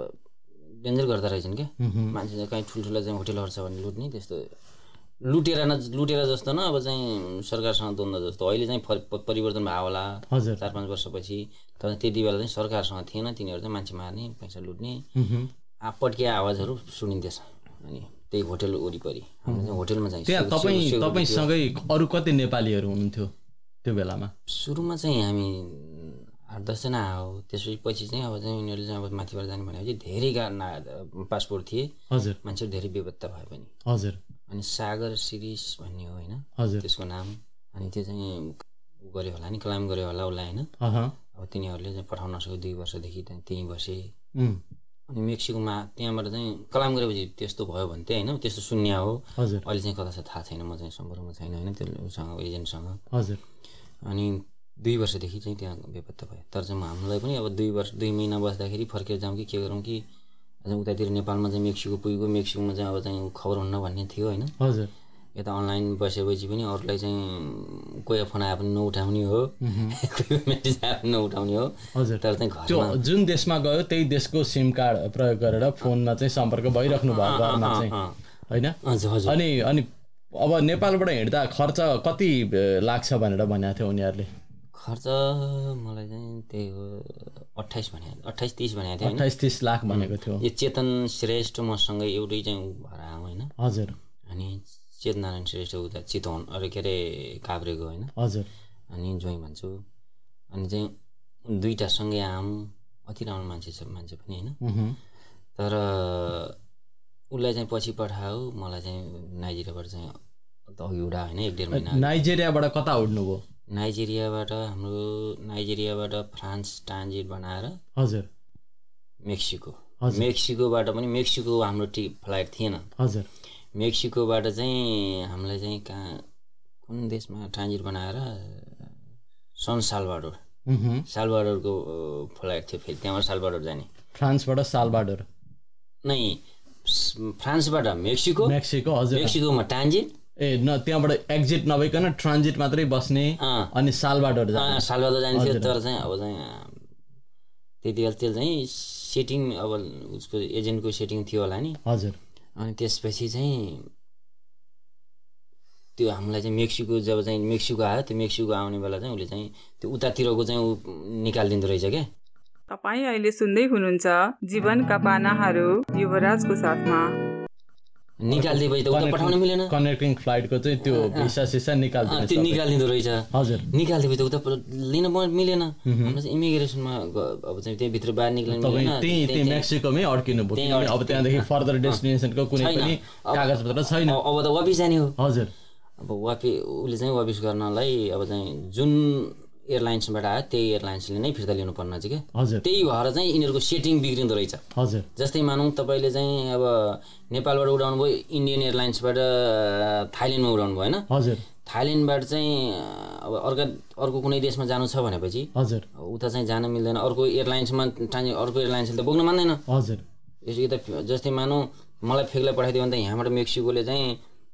डेन्जर गर्दो रहेछन् क्या। मान्छे चाहिँ कहीँ ठुल्ठुलो चाहिँ होटेलहरू छ भने लुट्ने त्यस्तो लुटेर न लुटेर जस्तो न अब चाहिँ सरकारसँग द्वन्द्व जस्तो। अहिले चाहिँ परिवर्तन भयो होला। हजुर। चार पाँच वर्षपछि तर त्यति बेला चाहिँ सरकारसँग थिएन। तिनीहरू चाहिँ मान्छे मार्ने पैसा लुट्ने। पड्किया आवाजहरू सुनिँदैछ अनि त्यही होटेल वरिपरि। हाम्रो चाहिँ होटेलमा चाहिँ तपाईँसँगै अरू कति नेपालीहरू हुनुहुन्थ्यो? त्यो बेलामा? सुरुमा चाहिँ हामी आठ दसजना आयो त्यसपछि पछि चाहिँ अब चाहिँ उनीहरूले चाहिँ अब माथिबाट जाने भनेपछि धेरै गा ना पासपोर्ट थिए। हजुर। मान्छेहरू धेरै बेपत्ता भयो पनि। हजुर। अनि सागर सिरिस भन्ने हो होइन। हजुर। त्यसको नाम। अनि त्यो चाहिँ गऱ्यो होला नि क्लाइम गऱ्यो होला उसलाई होइन। अब तिनीहरूले चाहिँ पठाउन सक्यो दुई वर्षदेखि त्यहाँ त्यहीँ बसे। अनि मेक्सिकोमा त्यहाँबाट चाहिँ कलाम गरेपछि त्यस्तो भयो भने चाहिँ होइन। त्यस्तो शून्य हो। अहिले चाहिँ कता छ थाहा छैन म चाहिँ सम्पर्कमा छैन होइन त्यो उसँग एजेन्टसँग। हजुर। अनि दुई वर्षदेखि चाहिँ त्यहाँ बेपत्ता भयो। तर चाहिँ हामीलाई पनि अब दुई वर्ष दुई महिना बस्दाखेरि फर्केर जाउँ कि के गरौँ कि अझ उतातिर नेपालमा चाहिँ मेक्सिको पुगेको मेक्सिकोमा चाहिँ अब चाहिँ खबर हुन्न भन्ने थियो होइन। हजुर। यता अनलाइन बसेपछि पनि अरूलाई चाहिँ कोही फोन आए पनि नउठाउने हो। <laughs> कोही मेसेज आए पनि नउठाउने हो। हजुर। तर चाहिँ घरमा जुन देशमा गयो त्यही देशको सिम कार्ड प्रयोग गरेर फोनमा चाहिँ सम्पर्क भइराख्नु अँ, होइन? हजुर हजुर। अनि अनि अब नेपालबाट हिँड्दा खर्च कति लाग्छ भनेर भनेको थियो उनीहरूले? खर्च मलाई चाहिँ त्यही हो अट्ठाइस भने अट्ठाइस तिस भनेको थियो अठाइस तिस लाख भनेको थियो। यो चेतन श्रेष्ठ मसँगै एउटै चाहिँ भएर आऊँ होइन? हजुर। अनि चेतनारायण श्रेष्ठ उता चितवन अरू के अरे काभ्रेको होइन? हजुर। अनि जोइ भन्छु। अनि चाहिँ दुईवटा सँगै आम अति राम्रो मान्छे छ मान्छे पनि होइन। तर उसलाई चाहिँ पछि पठायो मलाई चाहिँ नाइजेरियाबाट चाहिँ त अघि उडा होइन एक डेढ महिना नाइजेरियाबाट कता उड्नुभयो नाइजेरियाबाट हाम्रो नाइजेरियाबाट फ्रान्स ट्रान्जिट बनाएर हजुर। मेक्सिको। मेक्सिकोबाट पनि मेक्सिको हाम्रो टी फ्लाइट थिएन। हजुर। मेक्सिकोबाट चाहिँ हामीलाई चाहिँ कहाँ कुन देशमा ट्रान्जिट बनाएर सन सालबाडोर। सालबाडोरको फ्लाइट थियो फेरि त्यहाँबाट सालबाडोर जाने। फ्रान्सबाट सालबाडोर। नै फ्रान्सबाट मेक्सिको। मेक्सिको हजुर। मेक्सिकोमा ट्रान्जिट। ए न त्यहाँबाट एक्जिट नभइकन ट्रान्जिट मात्रै बस्ने अनि सालबाडोर जाने। अँ, सालबाडोर जाने थियो। हजुर। तर चाहिँ अब चाहिँ त्यति बेला त्यो चाहिँ सेटिङ अब उसको एजेन्टको सेटिङ थियो होला नि। हजुर। अनि त्यसपछि चाहिँ त्यो हामीलाई चाहिँ मेक्सिको जब चाहिँ मेक्सिको आयो त्यो मेक्सिको आउने बेला चाहिँ उसले चाहिँ त्यो उतातिरको चाहिँ ऊ निकालिदिँदो रहेछ क्या। तपाईँ अहिले सुन्दै हुनुहुन्छ जीवनका पानाहरू युवराजको साथमा। निकालिदिएपछि त उता पठाउन मिलेन। कनेक्टिङ फ्लाइटको चाहिँ त्यो भिसा सिसा अँ, निकालिदिनु त्यो निकालिदिँदो रहेछ। हजुर। निकालिदिएपछि त उता लिन मिलेन। हाम्रो चाहिँ इमिग्रेसनमा अब चाहिँ त्यहाँभित्र बाहिर निक्लिनु त्यहीँ त्यहीँ मेक्सिकोमै अड्किनु भयो। अब। त्यहाँदेखि फर्दर डेस्टिनेसनको कुनै। पनि अब- कागजपत्र छैन। अब अब त वापिस जाने हो। हजुर। अब वापि उसले चाहिँ वापिस गर्नलाई अब चाहिँ जुन एयरलाइन्सबाट आयो त्यही एयरलाइन्सले नै फिर्ता लिनु पर्ने चाहिँ क्या हजुर। त्यही भएर चाहिँ यिनीहरूको सेटिङ बिग्रिँदो रहेछ। हजुर। जस्तै मानौँ तपाईँले चाहिँ अब नेपालबाट उडाउनु भयो इन्डियन एयरलाइन्सबाट थाइल्यान्डमा उडाउनु भयो होइन? हजुर। थाइल्यान्डबाट चाहिँ अब अर्का अर्को कुनै देशमा जानु छ भनेपछि हजुर। उता चाहिँ जान मिल्दैन। अर्को एयरलाइन्समा ट्रान्जिट अर्को एयरलाइन्सले त बोक्न मान्दैन। हजुर। यसो त जस्तै मानौँ मलाई फेक्लाई पठाइदियो भने त यहाँबाट मेक्सिकोले चाहिँ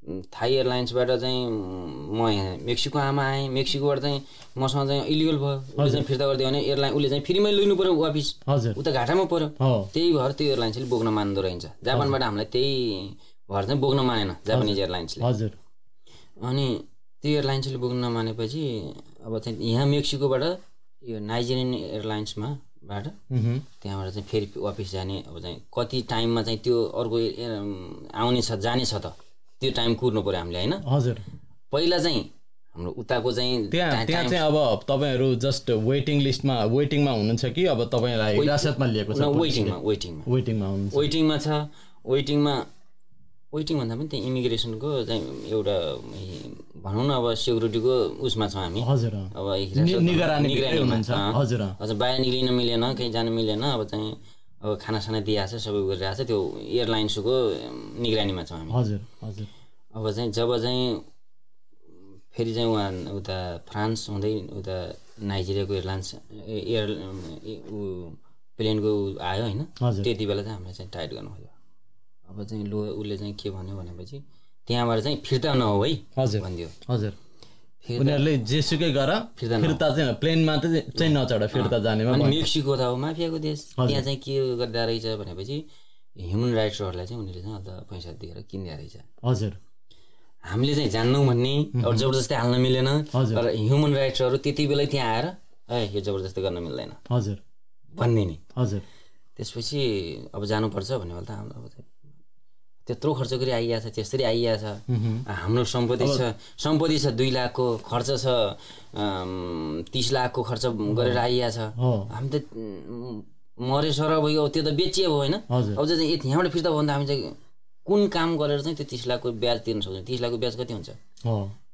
थाई एयरलाइन्सबाट चाहिँ म यहाँ मेक्सिको आमा आएँ। मेक्सिकोबाट चाहिँ मसँग चाहिँ इलिगल भयो। उसले चाहिँ फिर्ता गरिदियो भने एयरलाइन उसले चाहिँ फेरि मैले लिनु पऱ्यो वापिस। हजुर। उता घाटामा पऱ्यो त्यही भएर त्यो एयरलाइन्सले बोक्न मान्दो रहेछ। जापानबाट हामीलाई त्यही भएर चाहिँ बोक्न मानेन जापानिज एयरलाइन्सले। हजुर। अनि त्यो एयरलाइन्सले बोक्न नमानेपछि अब चाहिँ यहाँ मेक्सिकोबाट यो नाइजेरियन एयरलाइन्समा बाट त्यहाँबाट चाहिँ फेरि वापिस जाने अब चाहिँ कति टाइममा चाहिँ त्यो अर्को आउने छ जाने छ त। त्यो टाइम कुर्नु पऱ्यो हामीले होइन हजुर पहिला चाहिँ हाम्रो उताको चाहिँ त्यहाँ त्यहाँ चाहिँ अब तपाईँहरू जस्ट वेटिङ लिस्टमा वेटिङमा हुनुहुन्छ कि अब तपाईँलाई हिरासतमा लिएको छ? वेटिङमा वेटिङमा वेटिङमा वेटिङमा छ वेटिङमा वेटिङ भन्दा पनि त्यहाँ इमिग्रेसनको चाहिँ एउटा भनौँ न अब सेक्युरिटीको उसमा छौँ हामी हजुर। अब निगरानी निगरानीमा। हजुर। अझ बाहिर निक्लिन मिलेन कहीँ जानु मिलेन अब चाहिँ अब खानासाना दिइरहेको छ सबै गरिरहेको छ त्यो एयरलाइन्सको निगरानीमा छौँ हामी। हजुर हजुर। अब चाहिँ जब चाहिँ फेरि चाहिँ उहाँ उता फ्रान्स हुँदै उता नाइजेरियाको एयरलाइन्स एयर ऊ प्लेनको आयो होइन त्यति बेला चाहिँ हामीलाई चाहिँ टाइट गर्नु खोज्यो। अब चाहिँ लो उसले चाहिँ के भन्यो भनेपछि त्यहाँबाट चाहिँ फिर्ता नहो है हजुर। भनिदियो हजुर। उनीहरूले जेसुकै गर फिर्ता चाहिँ प्लेनमा चाहिँ नचढ फिर्ता जानेमा भन्यो। मेक्सिको त अब माफियाको देश। त्यहाँ चाहिँ के गर्दा रहेछ भनेपछि ह्युमन राइट्सहरूलाई चाहिँ उनीहरूले चाहिँ अन्त पैसा दिएर किन्दा रहेछ। हजुर। हामीले चाहिँ जान्नौँ भन्ने अब जबरजस्ती हाल्न मिलेन। तर ह्युमन राइट्सहरू त्यति बेलै त्यहाँ आएर ए यो जबरजस्ती गर्न मिल्दैन। हजुर। भन्ने नि। हजुर। त्यसपछि अब जानुपर्छ भन्ने त हाम्रो अब त्यत्रो खर्च गरी आइरहेछ त्यसरी आइरहेछ। हाम्रो सम्पत्ति छ सम्पत्ति छ दुई लाखको खर्च छ तिस लाखको खर्च गरेर आइरहेछ। हो हामी त उम्, मरे सर भयो त्यो त बेचियो भयो होइन। अब चाहिँ यति यहाँबाट फिर्ता भयो भने त हामी चाहिँ कुन काम गरेर चाहिँ त्यो तिस लाखको ब्याज तिर्न सक्छौँ? तिस लाखको ब्याज कति हुन्छ?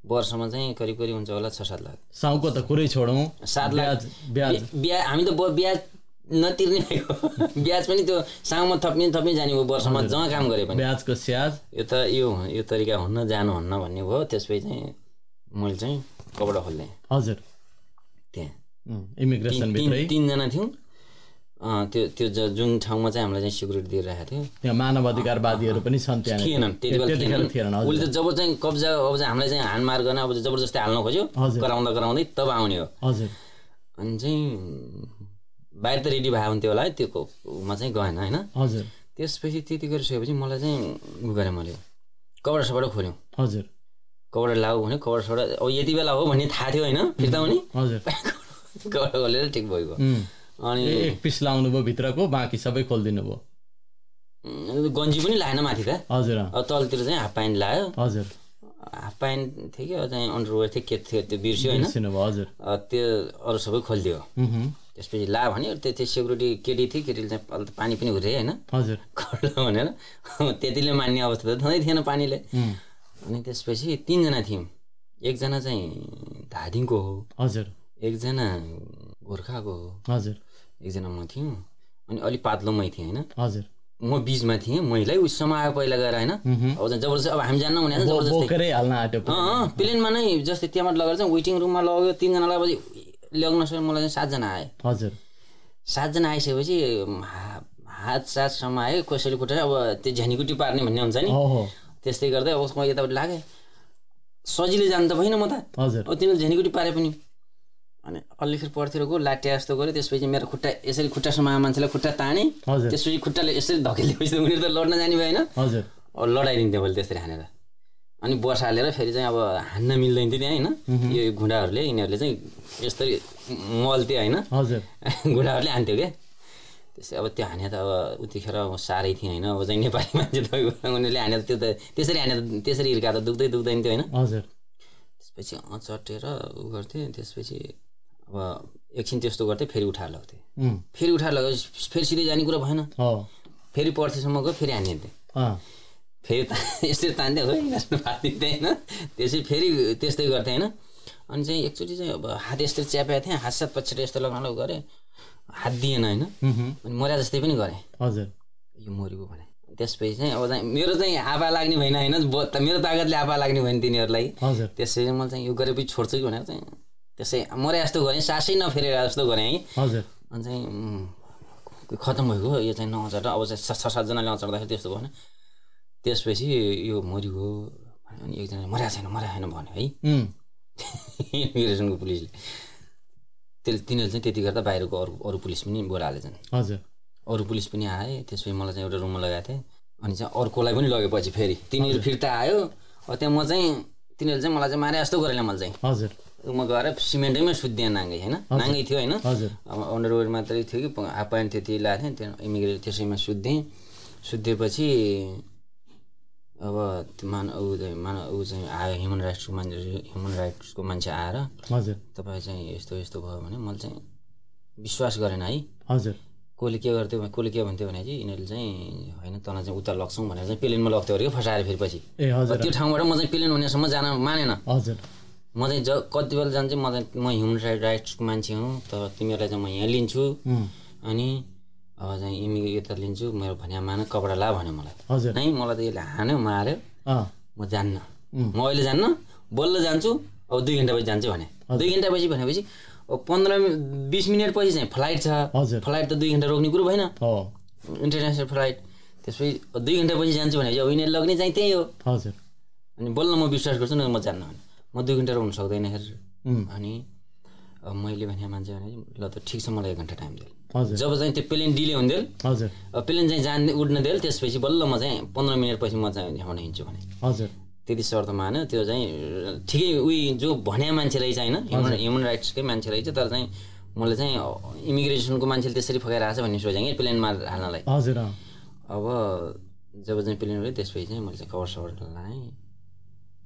वर्षमा चाहिँ करिब करिब हुन्छ होला छ सात लाख। साउको त कुरै छोडौँ। सात लाख। ब्याज ब्याज। ब्या- ब्या हामी त ब्याज नतिर्ने भएको। <laughs> ब्याज पनि त्यो साउमा थप्ने थप्ने जाने भयो वर्षमा जहाँ काम गरे पनि। ब्याजको स्याज। यो त यो यो तरिका हुन्न जानुहुन्न भन्ने भयो। त्यसपछि चाहिँ मैले चाहिँ कपडा खोल्थेँ हजुर। त्यहाँ। इमिग्रेसन तिनजना थियौँ। त्यो त्यो ज- जुन ठाउँमा चाहिँ हामीलाई चाहिँ सिक्युरिटी दिइरहेको थियो। त्यहाँ मानव अधिकारवादीहरू पनि छन् त्यहाँ थिएनन् त्यति बेला थिएनन्। उसले त जब चाहिँ कब्जा अब चाहिँ हामीलाई चाहिँ हानमार गर्न अब जबरजस्ती हाल्न खोज्यो। कराउँदा कराउँदै तब आउने हो। हजुर। अनि चाहिँ बाहिर त रेडी भयो हुन्थ्यो होला है त्यो को- मा चाहिँ गएन होइन? हजुर। त्यसपछि त्यति गरिसकेपछि मलाई चाहिँ उ गरेँ मैले। कपडा सपडा खोल्यौँ। हजुर। कपडा लाऊ भने कपडा सपडा अब यति बेला हो भन्ने थाहा थियो होइन फिर्ता हुने? हजुर। कपडा खोलेर ठिक भइगयो अनि एक पिस लाउनु भयो भित्रको बाँकी सबै खोलिदिनु भयो। गन्जी पनि लाएन माथि त। हजुर। तलतिर चाहिँ हाफ प्यान्ट लायो। हजुर। हाफ प्यान्ट थियो कि अब चाहिँ अन्डरवेयर थियो के थियो त्यो बिर्स्यो होइन। त्यो अरू सबै खोलिदियो। त्यसपछि ला भन्यो त्यो चाहिँ सेक्युरिटी केटी थियो केटीले चाहिँ पानी पनि हुरे होइन? हजुर। <laughs> कपडा भनेर। <laughs> त्यतिले मान्ने अवस्था त छँदै थिएन पानीले। अनि त्यसपछि तिनजना थियौँ। एकजना चाहिँ धादिङको हो। हजुर। एकजना गोर्खाको हो। हजुर। एकजना म थियौँ। अनि अलिक पातलो मै थिएँ होइन? हजुर। म बिचमा थिएँ मैलाई उसँग आयो पहिला गएर होइन? अब जबरजस्ती अब हामी जान्न अँ, प्लेनमा नै जस्तै त्यहाँबाट लगेर चाहिँ वेटिङ रुममा लग्यो तिनजनालाई ल्याउन सक्यो मलाई चाहिँ सातजना आयो हजुर। सातजना आइसकेपछि हात सातसम्म आयो कसैले खुट्टा अब त्यो झ्यानीकुटी पार्ने भन्ने हुन्छ नि। त्यस्तै गर्दै अब उसको यतापट्टि लाग्यो। सजिलो जानु त भएन म त। हजुर। अब तिनीहरू झ्यानीकुटी पारे पनि। अनि अलिखेर पर्थेर गयो लाटे जस्तो गऱ्यो। त्यसपछि मेरो खुट्टा यसरी खुट्टासम्म मान्छेलाई खुट्टा ताने। त्यसपछि खुट्टाले यसरी धकेलिएपछि त उनीहरू त लड्न जाने भएन। हजुर। अब लडाइदिन्थ्यो मैले त्यसरी हानेर। अनि वर्षा हालेर फेरि चाहिँ अब हान्न मिल्दैन थियो त्यहाँ होइन? यो घुँडाहरूले यिनीहरूले चाहिँ यस्तरी मल्थ्यो होइन? हजुर। <laughs> घुँडाहरूले हान्थ्यो क्या। त्यसै अब त्यो हाने त अब उतिखेर अब साह्रै थियो होइन? अब चाहिँ नेपाली <laughs> मान्छे त उनीहरूले हाने त त्यो त त्यसरी हाने त त्यसरी हिर्का त दुख्दै दुख्दैन थियो होइन? हजुर। त्यसपछि अँ चट्टेर उ गर्थेँ त्यसपछि अब एकछिन त्यस्तो गर्थेँ फेरि उठाएर लगाउँथेँ फेरि उठाएर लगाए फेरि सिधै जाने कुरा भएन। हो फेरि पर्थेसम्म गयो फेरि हानिदिन्थेँ अँ, फेरि ता यसरी तान्थ्यो खोइ फालिदिन्थेँ होइन। त्यसै फेरि त्यस्तै गर्थेँ होइन। अनि चाहिँ एकचोटि चाहिँ अब हात यस्तो च्यापेको थिएँ हात सात पछाडि यस्तो लगाउन गरेँ हात दिएन होइन। अनि मर्या जस्तै पनि गरेँ। हजुर। यो मरेको भने। त्यसपछि चाहिँ अब चाहिँ मेरो चाहिँ आँपा लाग्ने भएन होइन मेरो तागतले आँपा लाग्ने भएन तिनीहरूलाई। त्यसरी मैले चाहिँ यो गरेपछि छोड्छु कि भनेर चाहिँ त्यसै मरे जस्तो गरेँ सासै नफेरेर जस्तो गरेँ है। हजुर। अनि चाहिँ खतम भएको यो चाहिँ नचढ अब चाहिँ छ छ सातजनाले नचढ्दाखेरि त्यस्तो भएन त्यसपछि यो मरिगयो अनि एकजना मर्या छैन मर्या छैन भन्यो है। <laughs> इमिग्रेसनको पुलिसले। त्यसले तिनीहरूले चाहिँ त्यति गर्दा बाहिरको अरू अरू पुलिस पनि बोलाले छन् हजुर। अरू पुलिस पनि आए त्यसपछि मलाई चाहिँ एउटा रुममा लगाएको थिएँ। अनि चाहिँ अर्कोलाई पनि लगेपछि फेरि। तिनीहरू फिर्ता आयो। अब त्यहाँ म चाहिँ तिनीहरूले चाहिँ मलाई चाहिँ मारे जस्तो गरेर मैले चाहिँ। हजुर। रुममा गएर सिमेन्टैमा सुत्दिएँ नाङ्गै होइन? नाङ्गै थियो होइन? अब अन्डरवेयर मात्रै थियो कि हाफ प्यान्ट त्यति लगाएको थिएँ त्यहाँ इमिग्रेट त्यसैमा सुत्दिएँ सुत्दिएपछि अब त्यो मान ऊ चाहिँ मान ऊ चाहिँ आयो ह्युमन राइट्सको मान्छे ह्युमन राइट्सको मान्छे आएर हजुर। तपाईँ चाहिँ यस्तो यस्तो भयो भने मैले चाहिँ विश्वास गरेन है। हजुर। कसले के गर्थ्यो कसले के भन्थ्यो भने चाहिँ यिनीहरूले चाहिँ होइन तँलाई चाहिँ उता लग्छौँ भनेर चाहिँ प्लेनमा लग्थ्यो अरे कि फसाएर फेरि पछि ए हजुर। त्यो ठाउँबाट म चाहिँ प्लेन हुनेसम्म जान मानेन। हजुर। म चाहिँ ज कति बेला जान्छु म चाहिँ म ह्युमन राइट राइट्सको मान्छे हुँ त तिमीहरूलाई चाहिँ म यहाँ लिन्छु। अनि अब चाहिँ इमि यता लिन्छु मेरो भने मान कपडा ला भन्यो मलाई। हजुर। नै मलाई त यसले हान्यो मार्यो अँ। म जान्न। म अहिले जान्न? बल्ल जान्छु अब दुई घन्टा पछि जान्छु भने। दुई घन्टा पछि भनेपछि अब पन्ध्र बिस मिनट पछि चाहिँ फ्लाइट छ। फ्लाइट त दुई घन्टा रोक्ने कुरो भएन। हो। International flight. त्यसपछि दुई घन्टा पछि जान्छु भनेपछि अब यिनीहरू लग्ने चाहिँ त्यही हो। हजुर। अनि बल्ल म विश्वास गर्छु न म जान्न भने। म दुई घन्टा रोक्नु सक्दैन हेर। अनि मैले भने मान्छे भने ल त ठिक छ मलाई एक घन्टा टाइम दिएँ जब चाहिँ त्यो प्लेन डिले हुन्थ्यो हजुर। प्लेन चाहिँ जान उड्न दिएँ त्यसपछि बल्ल म चाहिँ पन्ध्र मिनटपछि म चाहिँ झ्याउन हिँड्छु भने। हजुर। त्यति शर्त मान्यो त्यो चाहिँ ठिकै उही जो भन्या मान्छे रहेछ होइन ह्युमन ह्युमन राइट्सकै मान्छे रहेछ तर चाहिँ मैले चाहिँ इमिग्रेसनको मान्छेले त्यसरी फकाइरहेको छ भन्ने सोचेँ कि प्लेनमा हाल्नलाई। हजुर अब जब चाहिँ प्लेन उड्यो त्यसपछि चाहिँ मैले चाहिँ कभर सभर लाएँ।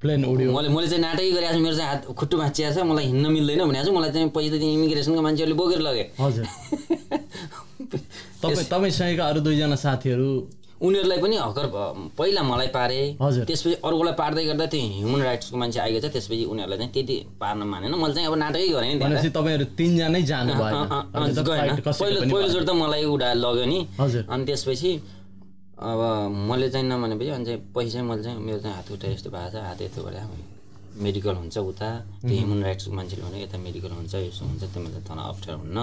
प्लेन उड्यो मैले मैले चाहिँ नाटकै गरिरहेको छु मेरो चाहिँ हात खुट्टु भाँचिएको छ मलाई हिँड्न मिल्दैन भनेको छु मलाई चाहिँ पैसा चाहिँ इमिग्रेसनको मान्छेहरूले बोकेर लगे। हजुर। <laughs> तपाईँ तपाईँसँगका अरू दुईजना साथीहरू? उनीहरूलाई पनि हकर पहिला मलाई पारे। हजुर। त्यसपछि अरूलाई पार्दै गर्दा त्यो ह्युमन राइट्सको मान्छे आइगयो छ त्यसपछि उनीहरूलाई चाहिँ त्यति पार्न मानेन। मैले चाहिँ अब नाटकै गरेँ नि तपाईँहरू तिनजनै जानु त पहिलोचोटि त मलाई उडा लग्यो नि। अनि त्यसपछि अब मैले चाहिँ नभनेपछि अनि चाहिँ चाहिँ मैले चाहिँ मेरो चाहिँ हात खुट्टा यस्तो भएको छ हात यस्तो गरे मेडिकल हुन्छ उता। त्यो ह्युमन राइट्सको मान्छेले भने यता मेडिकल हुन्छ यस्तो हुन्छ त्यो चाहिँ तँलाई अप्ठ्यारो हुन्न।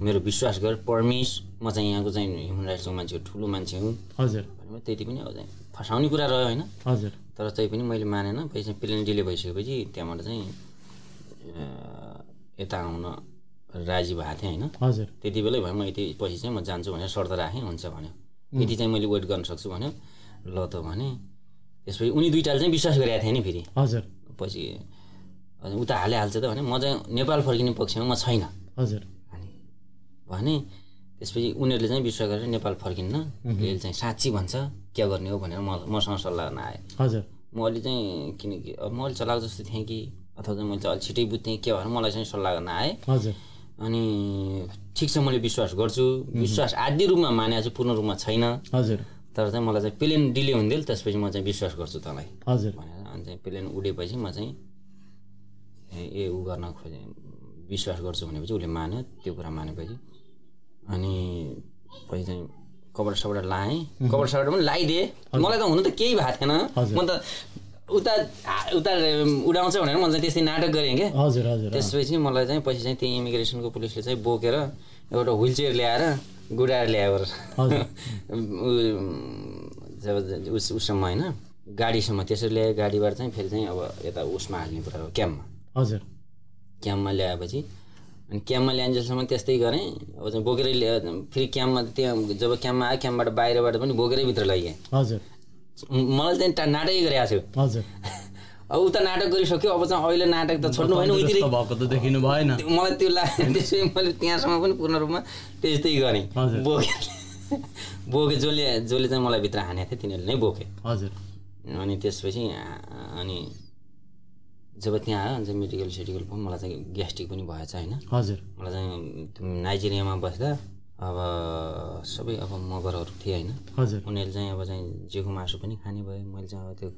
मेरो विश्वास गर पर्मिस म चाहिँ यहाँको चाहिँ ह्युमन राइट्सको मान्छे ठुलो मान्छे हुँ। हजुर। त्यति पनि अब चाहिँ फसाउने कुरा रह्यो होइन। हजुर। तर त्यही पनि मैले मानेन चाहिँ प्लेन डिले भइसकेपछि त्यहाँबाट चाहिँ यता आउन राजी भएको थिएँ होइन। हजुर। त्यति बेलै भयो म यति पछि चाहिँ म जान्छु भनेर शर्त राखेँ हुन्छ भन्यो। यति चाहिँ मैले वेट गर्न सक्छु भन्यो। ल त भने त्यसपछि उनी दुइटाले चाहिँ विश्वास गरेका थिएँ नि फेरि। हजुर। पछि उता हालिहाल्छ त भने म चाहिँ नेपाल फर्किने पक्षमा म छैन। हजुर। भने त्यसपछि उनीहरूले चाहिँ विश्वास गरेर नेपाल फर्किन्न। यसले चाहिँ साँच्ची भन्छ क्या गर्ने हो भनेर म मसँग सल्लाह गर्न आए। हजुर। म अलि चाहिँ किनकि म अलिक चलाएको जस्तो थिएँ कि अथवा चाहिँ मैले चाहिँ अलिक छिटै बुझ्थेँ के भएर मलाई चाहिँ सल्लाह गर्न आएँ। हजुर। अनि ठिक छ मैले विश्वास गर्छु। विश्वास आदि रूपमा माने छु पूर्ण रूपमा छैन। हजुर। तर चाहिँ मलाई चाहिँ प्लेन डिले हुन्थ्यो त्यसपछि म चाहिँ विश्वास गर्छु तँलाई। हजुर। भनेर अनि चाहिँ प्लेन उडेपछि म चाहिँ ए ऊ गर्न खोजेँ विश्वास गर्छु भनेपछि उसले मान्यो त्यो कुरा मानेपछि। अनि पछि चाहिँ कपडा सपडा लाएँ। कपडा सपडा पनि लगाइदिएँ मलाई त हुनु त केही भएको थिएन। म त उता उता उडाउँछ भनेर मैले चाहिँ त्यस्तै नाटक गरेँ क्या। हजुर हजुर। त्यसपछि मलाई चाहिँ पछि चाहिँ त्यही इमिग्रेसनको पुलिसले चाहिँ बोकेर एउटा व्हिल चेयर ल्याएर गुडाएर ल्याएर <laughs> जब उस उससम्म होइन गाडीसम्म त्यसरी ल्यायो गाडीबाट चाहिँ फेरि चाहिँ अब यता उसमा हाल्ने कुरा हो क्याम्पमा। हजुर। क्याम्पमा ल्याएपछि अनि क्याम्पमा ल्याइन्जेलसम्म त्यस्तै गरेँ अब चाहिँ बोकेरै ल्या फेरि क्याम्पमा त्यहाँ जब क्याम्पमा आयो क्याम्पबाट बाहिरबाट पनि बोकेरै भित्र लैगेँ। हजुर। मलाई चाहिँ टा- नाटकै गरेको हजुर। <laughs> अब उता नाटक गरिसक्यो अब चाहिँ अहिले नाटक त छोड्नु भएन उतिरै भएको त देखिनु भएन। मलाई त्यो लाग्यो <laughs> त्यसपछि मैले त्यहाँसम्म पनि पूर्ण रूपमा त्यस्तै गरेँ। बोके बोके जसले जसले चाहिँ मलाई भित्र हानेको थियो तिनीहरूले नै बोके। हजुर। अनि त्यसपछि अनि जब त्यहाँ आयो अनि चाहिँ मेडिकल सेडिकल पनि मलाई चाहिँ ग्यास्ट्रिक पनि भएछ होइन। हजुर। मलाई चाहिँ नाइजेरियामा बस्दा अब सबै अब मगरहरू थिए होइन। हजुर। उनीहरूले चाहिँ अब चाहिँ जिउको मासु पनि खाने भयो। मैले चाहिँ अब त्यो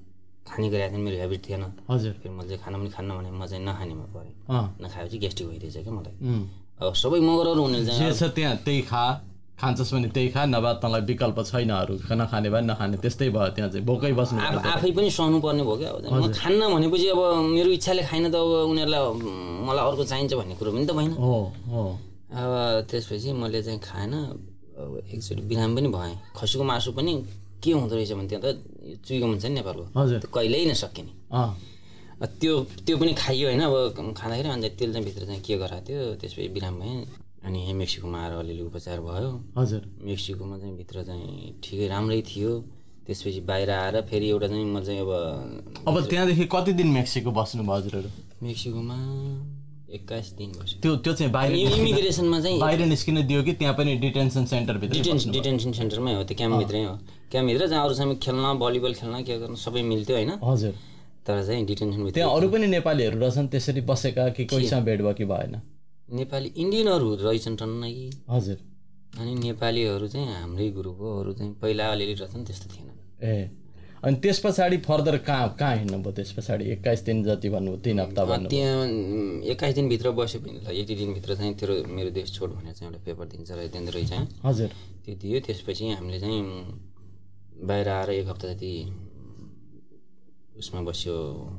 खाने गरेको थिएँ मेरो हेबिट थिएन। हजुर। फेरि मैले चाहिँ खाना पनि खान्न भने म चाहिँ नखानेमा परेँ। नखाएपछि ग्यास्ट्रिक भइदिएछ क्या मलाई। अब सबै मगरहरू उनीहरूले चाहिँ छ त्यहाँ त्यही खा। खान्छस् भने त्यही खा नभए तँलाई विकल्प छैन अरू। नखाने भए नखाने। त्यस्तै भयो त्यहाँ चाहिँ। भोकै बस्नु आफ- पनि सहनु पर्ने भयो क्या। अब म खान्न भनेपछि अब मेरो इच्छाले खाइन त अब उनीहरूलाई मलाई अर्को चाहिन्छ भन्ने कुरो पनि त भएन। हो हो। अब त्यसपछि मैले चाहिँ खाएन। अब एकचोटि बिराम पनि भएँ। खसीको मासु पनि के हुँदो रहेछ भने त्यहाँ त चुइको हुन्छ नि नेपालको। हजुर। कहिल्यै नसकिने त्यो त्यो पनि खाइयो होइन। अब खाँदाखेरि अन्त त्यसले चाहिँ भित्र चाहिँ के गराएको थियो त्यसपछि बिराम भएँ। अनि यहीँ मेक्सिकोमा आएर अलिअलि उपचार भयो। हजुर। मेक्सिकोमा चाहिँ भित्र चाहिँ ठिकै राम्रै थियो। त्यसपछि बाहिर आएर फेरि एउटा चाहिँ म चाहिँ अब अब त्यहाँदेखि कति दिन मेक्सिको बस्नुभयो हजुरहरू? मेक्सिकोमा एक्काइस दिन बस्यो त्यो त्यो चाहिँ बाहिर इमिग्रेसनमा चाहिँ बाहिर निस्किन दियो कि त्यहाँ पनि डिटेन्सन सेन्टरभित्र डिटेन्सन डिटेन्सन सेन्टरमै हो त्यो क्याम्पभित्रै हो। क्याम्पभित्र जहाँ अरूसँग खेल्न भलिबल खेल्न के गर्न सबै मिल्थ्यो होइन। हजुर। तर चाहिँ डिटेन्सनभित्र त्यहाँ अरू पनि नेपालीहरू रहेछन् त्यसरी बसेका कि कोहीसँग भेट भयो कि भएन? नेपाली इन्डियनहरू रहेछन् टन्नै। हजुर। अनि नेपालीहरू चाहिँ हाम्रै ग्रुप हो अरू चाहिँ पहिला अलिअलि रहेछन् त्यस्तो थिएन ए। अनि त्यस पछाडि फर्दर कहाँ कहाँ हिँड्नुभयो त्यस पछाडि? एक्काइस दिन जति भन्नुभयो तिन हप्ता भन्नु त्यहाँ एक्काइस दिनभित्र बस्यो भने ल। यति दिनभित्र चाहिँ तेरो मेरो देश छोड भनेर चाहिँ एउटा पेपर दिन्छ र त्यहाँनिर रहेछ हजुर। त्यो दियो। त्यसपछि हामीले चाहिँ बाहिर आएर एक हप्ता जति उसमा बस्यो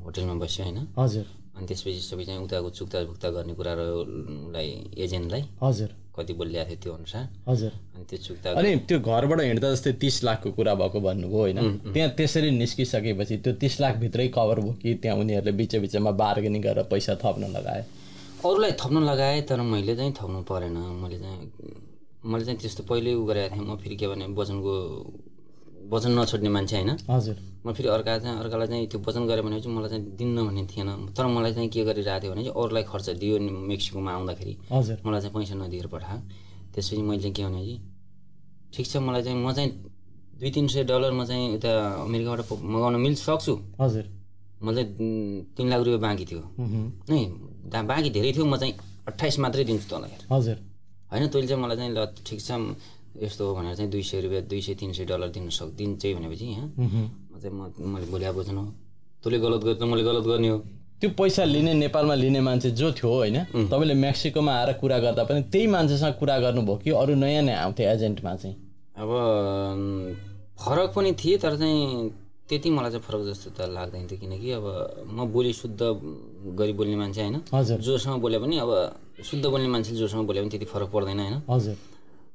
होटेलमा बस्यो होइन? हजुर। अनि त्यसपछि सबै चाहिँ उताको चुक्ता भुक्ता गर्ने कुरा रह्यो उसलाई एजेन्टलाई हजुर। कति बोलिरहेको थियो त्यो अनुसार। हजुर। अनि त्यो चुक्ता अनि त्यो घरबाट हिँड्दा जस्तै तिस लाखको कुरा भएको भन्नुभयो होइन? त्यहाँ त्यसरी निस्किसकेपछि त्यो तिस लाखभित्रै कभर भयो कि त्यहाँ उनीहरूले बिच बिचमा बार्गेनिङ गरेर पैसा थप्न लगाए? अरूलाई थप्न लगाएँ तर मैले चाहिँ थप्नु परेन। मैले चाहिँ मैले चाहिँ त्यस्तो पहिल्यै उ गरेको थिएँ। म फेरि के भने वजनको वजन नछोड्ने मान्छे होइन? हजुर। म फेरि अर्का चाहिँ अर्कालाई चाहिँ त्यो वजन गरेँ भने चाहिँ मलाई चाहिँ दिन्न भन्ने थिएन। तर मलाई चाहिँ के गरिरहेको थियो भने चाहिँ अरूलाई खर्च दियो नि मेक्सिकोमा आउँदाखेरि। हजुर। मलाई चाहिँ पैसा नदिएर पठायो त्यसपछि मैले चाहिँ के भने चाहिँ ठिक छ मलाई चाहिँ म चाहिँ दुई तिन सय डलरमा चाहिँ उता अमेरिकाबाट मगाउन मिल सक्छु हजुर मलाई तिन लाख रुपियाँ बाँकी थियो। दा बाँकी धेरै थियो म चाहिँ अट्ठाइस मात्रै दिन्छु तँलाई हजुर। होइन तैँले चाहिँ मलाई चाहिँ ल ठिक छ यस्तो हो भनेर चाहिँ दुई सय रुपियाँ दुई सय तिन सय डलर दिन सक् दिन्छै भनेपछि यहाँ। म चाहिँ म मैले अब बुझ्नु तँले गलत गर्दा मैले गलत गर्ने हो। त्यो पैसा लिने नेपालमा लिने मान्छे जो थियो होइन तपाईँले मेक्सिकोमा आएर कुरा गर्दा पनि त्यही मान्छेसँग कुरा गर्नुभयो कि अरू नयाँ नयाँ आउँथ्यो एजेन्टमा चाहिँ? अब फरक पनि थिए तर चाहिँ त्यति मलाई चाहिँ फरक जस्तो त लाग्दैन थियो। किनकि अब म बोली शुद्ध गरी बोल्ने मान्छे होइन। हजुर। जोसँग बोले पनि अब शुद्ध बोल्ने मान्छेले जोसँग बोले पनि त्यति फरक पर्दैन होइन। हजुर।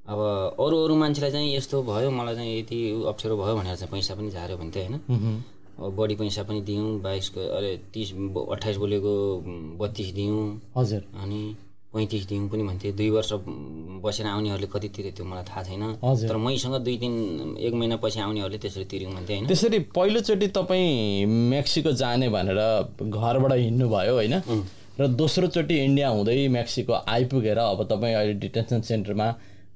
अब अरू अरू मान्छेलाई चाहिँ यस्तो भयो मलाई चाहिँ यति अप्ठ्यारो भयो भनेर चाहिँ पैसा पनि झाऱ्यो भने चाहिँ होइन। बढी पैसा पनि दियौँ बाइसको अरे तिस अट्ठाइस बोलेको बत्तिस दियौँ हजुर। अनि पैँतिस दिउँ पनि भन्थे। दुई वर्ष बसेर आउनेहरूले कति तिरे त्यो मलाई थाहा छैन। हजुर। तर मैसँग दुई दिन एक महिना पछि आउनेहरूले त्यसरी तिर्यौँ भन्थे होइन। त्यसरी पहिलोचोटि तपाईँ मेक्सिको जाने भनेर घरबाट हिँड्नुभयो होइन। र दोस्रोचोटि इन्डिया हुँदै मेक्सिको आइपुगेर अब तपाईँ अहिले डिटेन्सन सेन्टरमा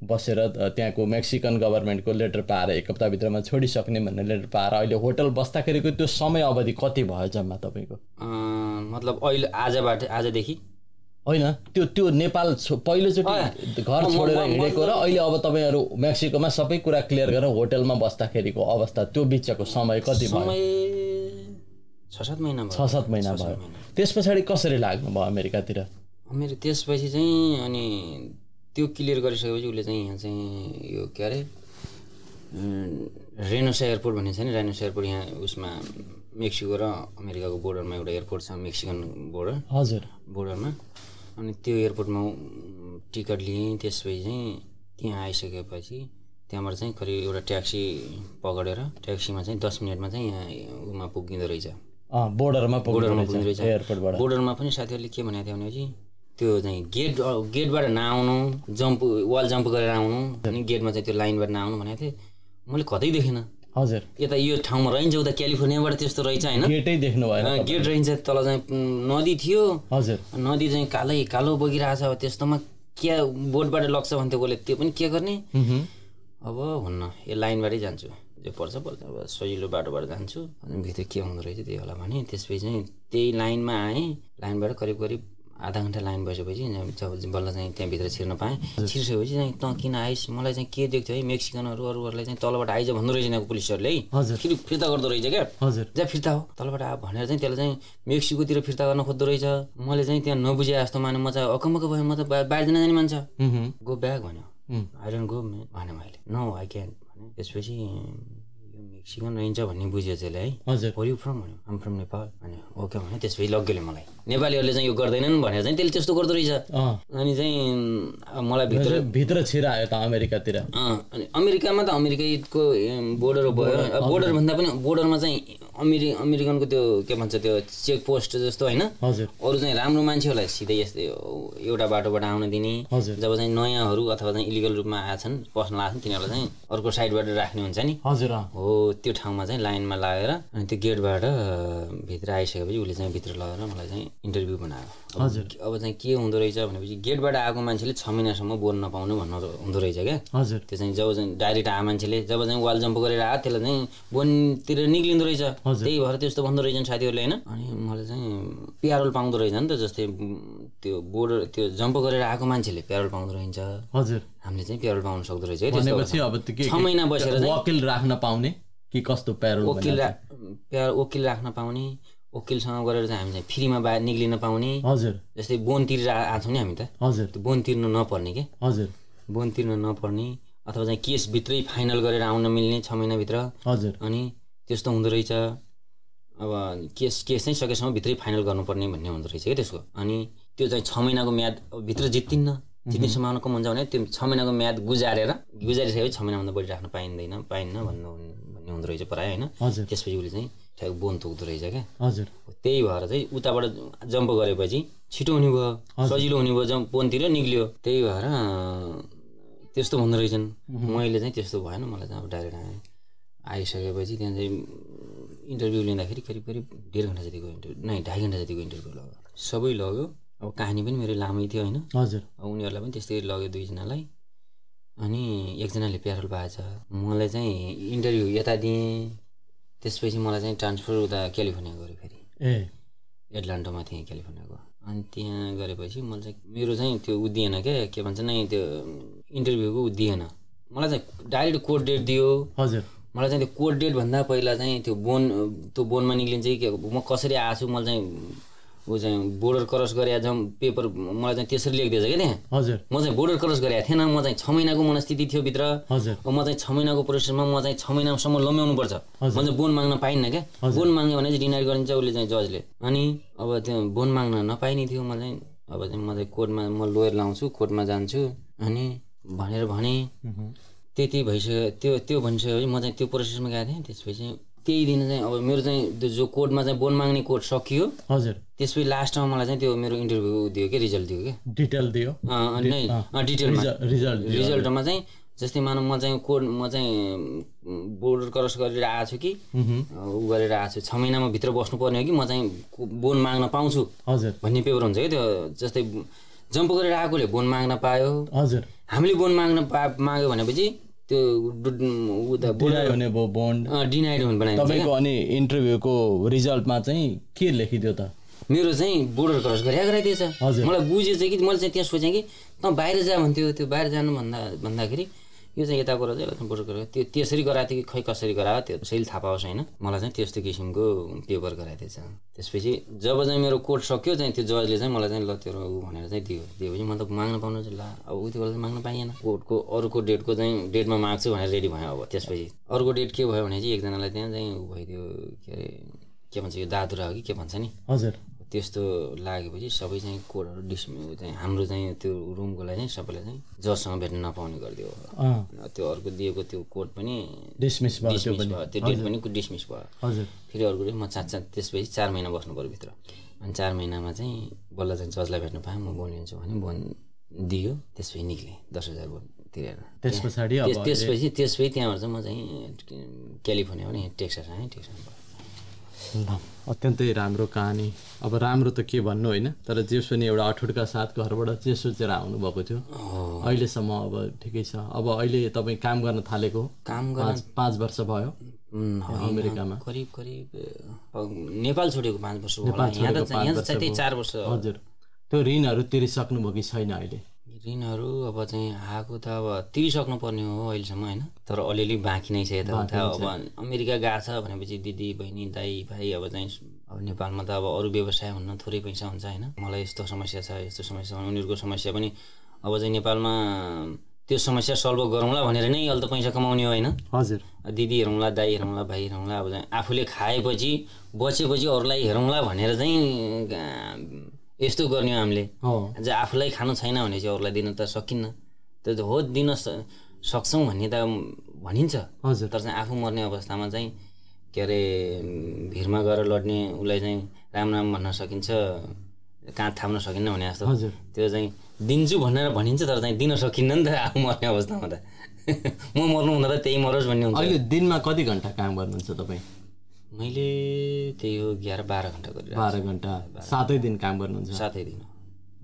बसेर त्यहाँको मेक्सिकन गभर्मेन्टको लेटर पाएर एक हप्ताभित्रमा छोडिसक्ने भन्ने लेटर पाएर अहिले होटल बस्दाखेरिको त्यो समय अवधि कति भयो जम्मा तपाईँको? मतलब अहिले आजबाट आजदेखि? होइन त्यो त्यो नेपाल पहिलोचोटि घर छोडेर हिँडेको र अहिले अब तपाईँहरू मेक्सिकोमा सबै कुरा क्लियर गरेर होटलमा बस्दाखेरिको अवस्था त्यो बिचको समय कति भयो? छ सात महिना भयो। छ सात महिना भयो। त्यस पछाडि कसरी लाग्नुभयो अमेरिकातिर? मेरो त्यसपछि चाहिँ अनि त्यो क्लियर गरिसकेपछि उसले चाहिँ यहाँ चाहिँ यो के अरे रेनोसा एयरपोर्ट भन्ने छ नि रेनोसा एयरपोर्ट यहाँ उसमा मेक्सिको र अमेरिकाको बोर्डरमा एउटा एयरपोर्ट छ मेक्सिकन बोर्डर हजुर। बोर्डरमा अनि त्यो एयरपोर्टमा टिकट लिएँ त्यसपछि चाहिँ त्यहाँ आइसकेपछि त्यहाँबाट चाहिँ करिब एउटा ट्याक्सी पकडेर ट्याक्सीमा चाहिँ दस मिनटमा चाहिँ यहाँ उमा पुगिँदो रहेछ। बोर्डरमा बोर्डरमा पुग्दो रहेछ एयरपोर्टबाट बोर्डरमा पनि साथीहरूले के भनेको थियो भनेपछि त्यो चाहिँ गेट गेटबाट नआउनु जम्प वाल जम्प गरेर आउनु अनि गेटमा चाहिँ त्यो लाइनबाट नआउनु भनेको थिएँ। मैले कतै देखेन। हजुर। यता यो ठाउँमा रहन्छ उता क्यालिफोर्नियाबाट त्यस्तो रहेछ होइन। गेटै देख्नु भएन गेट रहन्छ तल चाहिँ नदी थियो। हजुर। नदी चाहिँ कालै कालो बगिरहेछ अब त्यस्तोमा के बोटबाट लग्छ भन्थ्यो कसले त्यो पनि के गर्ने। अब हुन्न यो लाइनबाटै जान्छु। जो पर्छ पर्छ। अब सजिलो बाटोबाट जान्छु। अनि भित्र के हुँदो रहेछ त्यही होला भने त्यसपछि चाहिँ त्यही लाइनमा आएँ। लाइनबाट करिब करिब आधा घन्टा लाइन बसेपछि जब बल्ल चाहिँ त्यहाँभित्र छिर्न पाएँ। छिर्सकेपछि चाहिँ तँ किन आइस? मलाई चाहिँ के देख्थ्यो है? मेक्सिकनहरू अरूहरूलाई चाहिँ तलबाट आइज भन्दो रहेछ यिनीहरूको पुलिसहरूले। है हजुर। फेरि फिर्ता गर्दो रहेछ क्या? हजुर। जा फिर्ता हो। तलबाट आ भनेर चाहिँ त्यसलाई चाहिँ मेक्सिकोतिर फिर्ता गर्न खोज्दो रहेछ। मैले चाहिँ त्यहाँ नबुझे जस्तो माने म चाहिँ अकमक भयो। म त बाहिर जान जाने मान्छ। गो ब्याक भन्यो। आई डोन्ट गो भने मैले। नो आई क्यान भने। त्यसपछि यो मेक्सिकन रहन्छ भन्ने बुझ्यो त्यसले है। हजुर। वरि फ्रम भन्यो। आम फ्रम नेपाल भने ओके भने त्यसपछि लग्योले मलाई। नेपालीहरूले चाहिँ यो गर्दैनन् भनेर चाहिँ त्यसले त्यस्तो गर्दो रहेछ। अनि चाहिँ मलाई भित्र भित्र छिरायो त अमेरिकातिर। अँ, अनि अमेरिकामा त अमेरिकैको बोर्डर भयो बोर्डर। भन्दा पनि बोर्डरमा चाहिँ अमेरि अमेरिकनको त्यो के भन्छ त्यो चेक पोस्ट जस्तो होइन? अरू चाहिँ राम्रो मान्छेहरूलाई सिधै यस्तै एउटा बाटोबाट आउन दिने। जब चाहिँ नयाँहरू अथवा चाहिँ इलिगल रूपमा आछन् पस्न आछन् तिनीहरूलाई चाहिँ अर्को साइडबाट राख्ने हुन्छ नि। हजुर हो त्यो ठाउँमा चाहिँ लाइनमा लागेर अनि त्यो गेटबाट भित्र आइसकेपछि उसले चाहिँ भित्र लगेर मलाई चाहिँ इन्टरभ्यू बनायो। हजुर। अब चाहिँ के हुँदो रहेछ भनेपछि गेटबाट आएको मान्छेले छ महिनासम्म बोल्न नपाउनु भन्नु हुँदो रहेछ क्या। हजुर। त्यो चाहिँ जब चाहिँ डाइरेक्ट आए मान्छेले जब चाहिँ वाल जम्प गरेर आयो त्यसलाई चाहिँ बोनतिर निक्लिँदो रहेछ। त्यही भएर त्यस्तो भन्दो रहेछन् साथीहरूले होइन। अनि मलाई चाहिँ प्यारोल पाउँदो रहेछ नि त जस्तै त्यो बोर्डर त्यो जम्प गरेर आएको मान्छेले प्यारोल पाउँदो रहेछ हजुर। हामीले चाहिँ प्यारोल पाउन सक्दो रहेछ छ महिना बसेर राख्न पाउने कि कस्तो प्यारोल वकिल वकिल राख्न पाउने। वकिलसँग गरेर चाहिँ हामी चाहिँ फ्रीमा बाहिर निक्लिन पाउने। हजुर। जस्तै बोन तिरेर आएको छौँ नि हामी त। हजुर। त्यो बोन तिर्नु नपर्ने के? हजुर। बोन तिर्न नपर्ने अथवा चाहिँ केसभित्रै फाइनल गरेर आउन मिल्ने छ महिनाभित्र। हजुर। अनि त्यस्तो हुँदो रहेछ। अब केस केस चाहिँ सकेसम्म भित्रै फाइनल गर्नुपर्ने भन्ने हुँदो रहेछ क्या त्यसको? अनि त्यो चाहिँ छ महिनाको म्याद भित्र जित्तिन्न। जित्ने सम्भावना कम हुन्छ भने त्यो छ महिनाको म्याद गुजारेर गुजारिसकेपछि छ महिनाभन्दा बढी राख्न पाइँदैन पाइन्न भन्नु भन्ने हुँदो रहेछ प्रायः होइन? त्यसपछि उसले चाहिँ ठ्याक बोन तोक्दो रहेछ क्या? हजुर। त्यही भएर चाहिँ उताबाट जम्प गरेपछि छिटो हुने भयो सजिलो हुने भयो जम्प बोनतिर निक्लियो। त्यही भएर त्यस्तो भन्दो रहेछन्। मैले चाहिँ त्यस्तो भएन मलाई चाहिँ अब डाइरेक्ट आएँ। आइसकेपछि त्यहाँ चाहिँ इन्टरभ्यू लिँदाखेरि करिब करिब डेढ घन्टा जतिको इन्टरभ्यू नै ढाई घन्टा जतिको इन्टरभ्यू लग्यो। सबै लग्यो। अब कहानी पनि मेरो लामै थियो होइन? हजुर। अब उनीहरूलाई पनि त्यस्तै लग्यो दुईजनालाई। अनि एकजनाले प्यारोल पाएछ। मलाई चाहिँ इन्टरभ्यू यता दिएँ। त्यसपछि मलाई चाहिँ ट्रान्सफर उता क्यालिफोर्निया गऱ्यो फेरि। ए। एटलान्टामा थिएँ क्यालिफोर्नियाको। अनि त्यहाँ गरेपछि मलाई चाहिँ मेरो चाहिँ त्यो उ दिएन क्या के भन्छ नै त्यो इन्टरभ्यूको दिएन मलाई चाहिँ डाइरेक्ट कोड डेट दियो। हजुर। मलाई चाहिँ त्यो कोड डेटभन्दा पहिला चाहिँ त्यो बोन त्यो बोनमा निक्लिन्छ कि के म कसरी आएको छु मलाई चाहिँ ऊ चाहिँ बोर्डर क्रस गरे जाउँ पेपर मलाई चाहिँ त्यसरी लेखिदिएछ क्या त्यहाँ हजुर। म चाहिँ बोर्डर क्रस गरेको थिएन म चाहिँ छ महिनाको मनस्थिति थियो भित्र। हजुर। म चाहिँ छ महिनाको प्रोसेसमा म चाहिँ छ महिनासम्म लम्ब्याउनु पर्छ म चाहिँ बोन माग्न पाइनँ क्या। बोन माग्यो भने चाहिँ डिनाइट गरिन्छ उसले चाहिँ जजले अनि अब त्यो बोन माग्न नपाइने थियो म चाहिँ। अब चाहिँ म चाहिँ कोर्टमा म लोयर लाउँछु कोर्टमा जान्छु। अनि भनेर भने त्यति भइसक्यो त्यो त्यो भनिसकेपछि म चाहिँ त्यो प्रोसेसमा गएको थिएँ। त्यसपछि त्यही दिन चाहिँ अब मेरो चाहिँ त्यो जो कोर्टमा चाहिँ बोन माग्ने कोर्ट सकियो। हजुर। त्यसपछि लास्टमा मलाई चाहिँ त्यो मेरो इन्टरभ्यू दियो क्या रिजल्ट दियो क्या डिटेल दियो। अनि नै डिटेलमा रिजल्ट रिजल्टमा चाहिँ जस्तै मानव म चाहिँ कोड म चाहिँ बोर्डर क्रस गरेर आएको छु कि ऊ गरेर आएको छु। छ महिनामा भित्र बस्नुपर्ने हो कि म चाहिँ को- बोन माग्न पाउँछु हजुर। भन्ने पेपर हुन्छ क्या त्यो जस्तै जम्प गरेर आएकोले बोन माग्न पायो। हजुर। हामीले बोन माग्न पा माग्यो भनेपछि त्यो हुने भयो बोन्ड डिनाइड हुनु बनाइन्छ तपाईँको अनि इन्टरभ्यूको रिजल्टमा चाहिँ के लेखिदियो त? मेरो चाहिँ बोर्डर क्रस गरे गराइदिएछ। मलाई बुझेछ कि मैले चाहिँ त्यहाँ सोचेँ कि त बाहिर जा भन्थ्यो त्यो बाहिर जानु भन्दा भन्दाखेरि यो चाहिँ यता गर चाहिँ बोर्डर क्रस त्यो त्यसरी गराएको थियो कि खै कसरी गरायो? त्यो सही थाहा पाओस् होइन। मलाई चाहिँ त्यस्तो किसिमको पेपर गराइदिएछ त्यसपछि जब चाहिँ मेरो कोर्ट सक्यो चाहिँ त्यो जजले चाहिँ मलाई चाहिँ ल तेरो ऊ भनेर चाहिँ दियो। दिएपछि म त माग्न पाउनु चाहिँ ल अब उति बेला चाहिँ माग्न पाइएन। कोर्टको अर्को डेटको चाहिँ डेटमा माग्छु भनेर रेडी भयो अब त्यसपछि। अर्को डेट के भयो भने चाहिँ एकजनालाई त्यहाँ चाहिँ ऊ भइदियो के अरे के भन्छ यो दादुरा हो कि के भन्छ नि? हजुर। त्यस्तो लागेपछि सबै चाहिँ कोडहरू डिस चाहिँ हाम्रो चाहिँ त्यो रुमकोलाई चाहिँ सबैलाई चाहिँ जजसँग भेट्न नपाउने गरिदियो। त्यो अर्को दिएको त्यो कोड पनि डिसमिस भयो त्यो डिसमिस पनि। भयो। त्यो डेट पनि डिसमिस भयो। फेरि अर्को म चार चार त्यसपछि चार महिना बस्नु पऱ्यो भित्र। अनि चार महिनामा चाहिँ बल्ल चाहिँ जजलाई भेट्न पाएँ म बोन लिन्छु भने बोन दियो त्यसपछि निक्लेँ दस हजार बोन तिरेर। त्यस पछाडि त्यसपछि त्यसपछि त्यहाँबाट चाहिँ म चाहिँ क्यालिफोर्निया पनि टेक्सास आएँ टेक्सास भयो ल अत्यन्तै राम्रो कहानी। अब राम्रो त के भन्नु होइन तर जेस पनि एउटा अठुटका साथ घरबाट जे सोचेर आउनुभएको थियो अहिलेसम्म अब ठिकै छ। अब अहिले तपाईँ काम गर्न थालेको काम गर्न पाँच पाँच वर्ष भयो। अमेरिकामा। करिब करिब नेपाल छोडेको पाँच वर्ष चार वर्ष हजुर। त्यो ऋणहरू तिरिसक्नुभयो कि छैन अहिले? ऋणहरू अब चाहिँ आएको त अब तिरिसक्नु पर्ने हो अहिलेसम्म होइन? तर अलिअलि बाँकी नै छ यताउता अब अमेरिका गएको छ भनेपछि दिदी बहिनी दाई भाइ अब चाहिँ अब नेपालमा त अब अरू व्यवसाय हुन्न थोरै पैसा हुन्छ होइन? मलाई यस्तो समस्या छ यस्तो समस्या उनीहरूको समस्या पनि अब चाहिँ नेपालमा त्यो समस्या सल्भ गरौँला भनेर नै अहिले त पैसा कमाउने हो होइन? हजुर। दिदी हेरौँला दाई हेरौँला भाइ हेरौँला अब चाहिँ आफूले खाएपछि बचेपछि अरूलाई हेरौँला भनेर चाहिँ यस्तो गर्ने हो हामीले। अझ आफूलाई खानु छैन भने चाहिँ अरूलाई दिन त सकिन्न। त्यो त हो दिन सक्छौँ भन्ने त भनिन्छ। हजुर। तर चाहिँ आफू मर्ने अवस्थामा चाहिँ के अरे भिरमा गएर लड्ने उसलाई चाहिँ राम राम भन्न सकिन्छ कहाँ थाप्न सकिन्न भने जस्तो। हजुर। त्यो चाहिँ दिन्छु भनेर भनिन्छ तर चाहिँ दिन सकिन्न नि त आफू मर्ने अवस्थामा त। <laughs> म मर्नु हुँदा त त्यही मरोस् भन्ने हुन्छ। अहिले दिनमा कति घन्टा काम गर्नुहुन्छ तपाईँ? मैले त्यही हो एघार बाह्र घन्टा गरिरहेको बाह्र घन्टा। सातै दिन काम गर्नुहुन्छ। सातै दिन।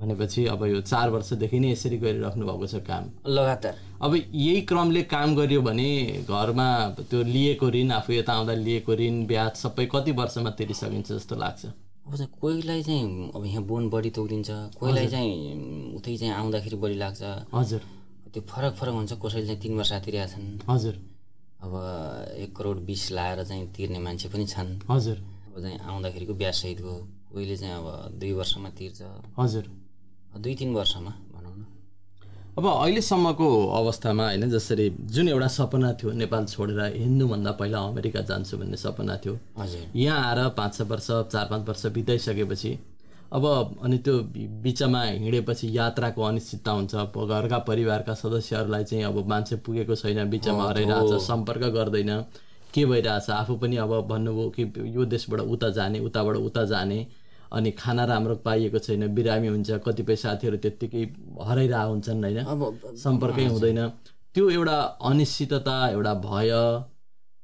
भनेपछि अब यो चार वर्षदेखि नै यसरी गरिराख्नु भएको छ काम। लगातार। अब यही क्रमले काम गरियो भने घरमा त्यो लिएको ऋण आफू यता आउँदा लिएको ऋण ब्याज सबै कति वर्षमा तिरिसकिन्छ जस्तो लाग्छ? अब चाहिँ कोहीलाई चाहिँ अब यहाँ बोन बढी तौलिन्छ कोहीलाई चाहिँ उतै चाहिँ आउँदाखेरि बढी लाग्छ। हजुर। त्यो फरक फरक हुन्छ कसैले चाहिँ तिन वर्ष तिरेका छन्। हजुर। अब एक करोड बिस लाएर चाहिँ तिर्ने मान्छे पनि छन्। हजुर। अब चाहिँ आउँदाखेरिको ब्याज सहितको कोहीले चाहिँ अब दुई वर्षमा तिर्छ। हजुर। दुई तिन वर्षमा भनौँ न। अब अहिलेसम्मको अवस्थामा होइन जसरी जुन एउटा सपना थियो नेपाल छोडेर हिँड्नुभन्दा पहिला अमेरिका जान्छु भन्ने सपना थियो। हजुर। यहाँ आएर पाँच छ वर्ष चार पाँच वर्ष बिताइसकेपछि अब अनि त्यो बिचमा हिँडेपछि यात्राको अनिश्चितता हुन्छ। घरका परिवारका सदस्यहरूलाई चाहिँ अब मान्छे पुगेको छैन बिचमा हराइरहेछ सम्पर्क गर्दैन। के भइरहेछ? आफू पनि अब भन्नुभयो कि यो देशबाट उता जाने उताबाट उता जाने। अनि खाना राम्रो पाइएको छैन बिरामी हुन्छ कतिपय साथीहरू त्यत्तिकै हराइरहेको हुन्छन् होइन? अब सम्पर्कै हुँदैन। त्यो एउटा अनिश्चितता एउटा भय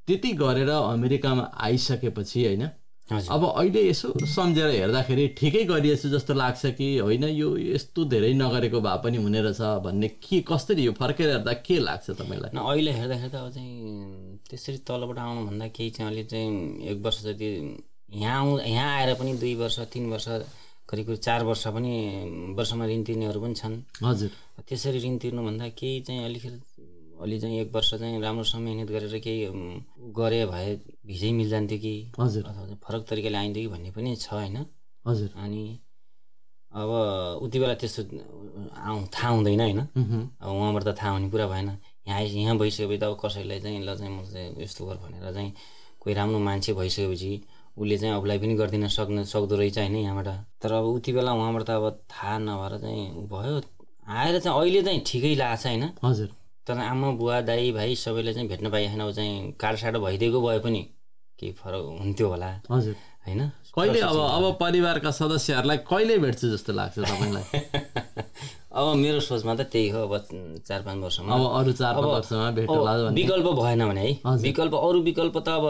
त्यति गरेर अमेरिकामा आइसकेपछि होइन? अब अहिले यसो सम्झेर हेर्दाखेरि ठिकै गरिएछु जस्तो लाग्छ कि होइन यो यस्तो धेरै नगरेको भए पनि हुने रहेछ भन्ने के कसरी यो फर्केर हेर्दा के लाग्छ तपाईँलाई? अहिले हेर्दाखेरि त अब चाहिँ त्यसरी तलबाट आउनुभन्दा केही चाहिँ अलि चाहिँ एक वर्ष जति यहाँ आउँ यहाँ आएर पनि दुई वर्ष तिन वर्ष करिब करिब चार वर्ष पनि वर्षमा ऋण तिर्नेहरू पनि छन्। हजुर। त्यसरी ऋण तिर्नुभन्दा केही चाहिँ अलिकति अलि चाहिँ एक वर्ष चाहिँ राम्रोसँग मिहिनेत गरेर केही गरे भए भिजै मिल जान्थ्यो कि? हजुर। अथवा फरक तरिकाले आइन्थ्यो कि भन्ने पनि छ होइन? हजुर। अनि अब उति बेला त्यस्तो आउँ थाहा हुँदैन होइन। अब उहाँबाट त थाहा हुने कुरा भएन। यहाँ आइ यहाँ भइसकेपछि त अब कसैलाई चाहिँ ल चाहिँ म चाहिँ यस्तो गर भनेर चाहिँ कोही राम्रो मान्छे भइसकेपछि उसले चाहिँ अबलाई पनि गरिदिन सक्ने सक्दो रहेछ होइन यहाँबाट? तर अब उति बेला उहाँबाट त अब थाहा नभएर चाहिँ भयो। आएर चाहिँ अहिले चाहिँ ठिकै लाग्छ होइन? हजुर। तर आमा बुवा दाई भाइ सबैले चाहिँ भेट्न पाइएन। छैन अब चाहिँ काटसाटो भइदिएको भए पनि केही फरक हुन्थ्यो होला। हजुर। होइन? कहिले अब अब परिवारका सदस्यहरूलाई कहिले भेट्छु जस्तो लाग्छ तपाईँलाई? <laughs> अब मेरो सोचमा त त्यही हो अब चार पाँच वर्षमा। अब अरू चार पाँच वर्षमा भेट विकल्प भएन भने है। विकल्प अरू विकल्प त अब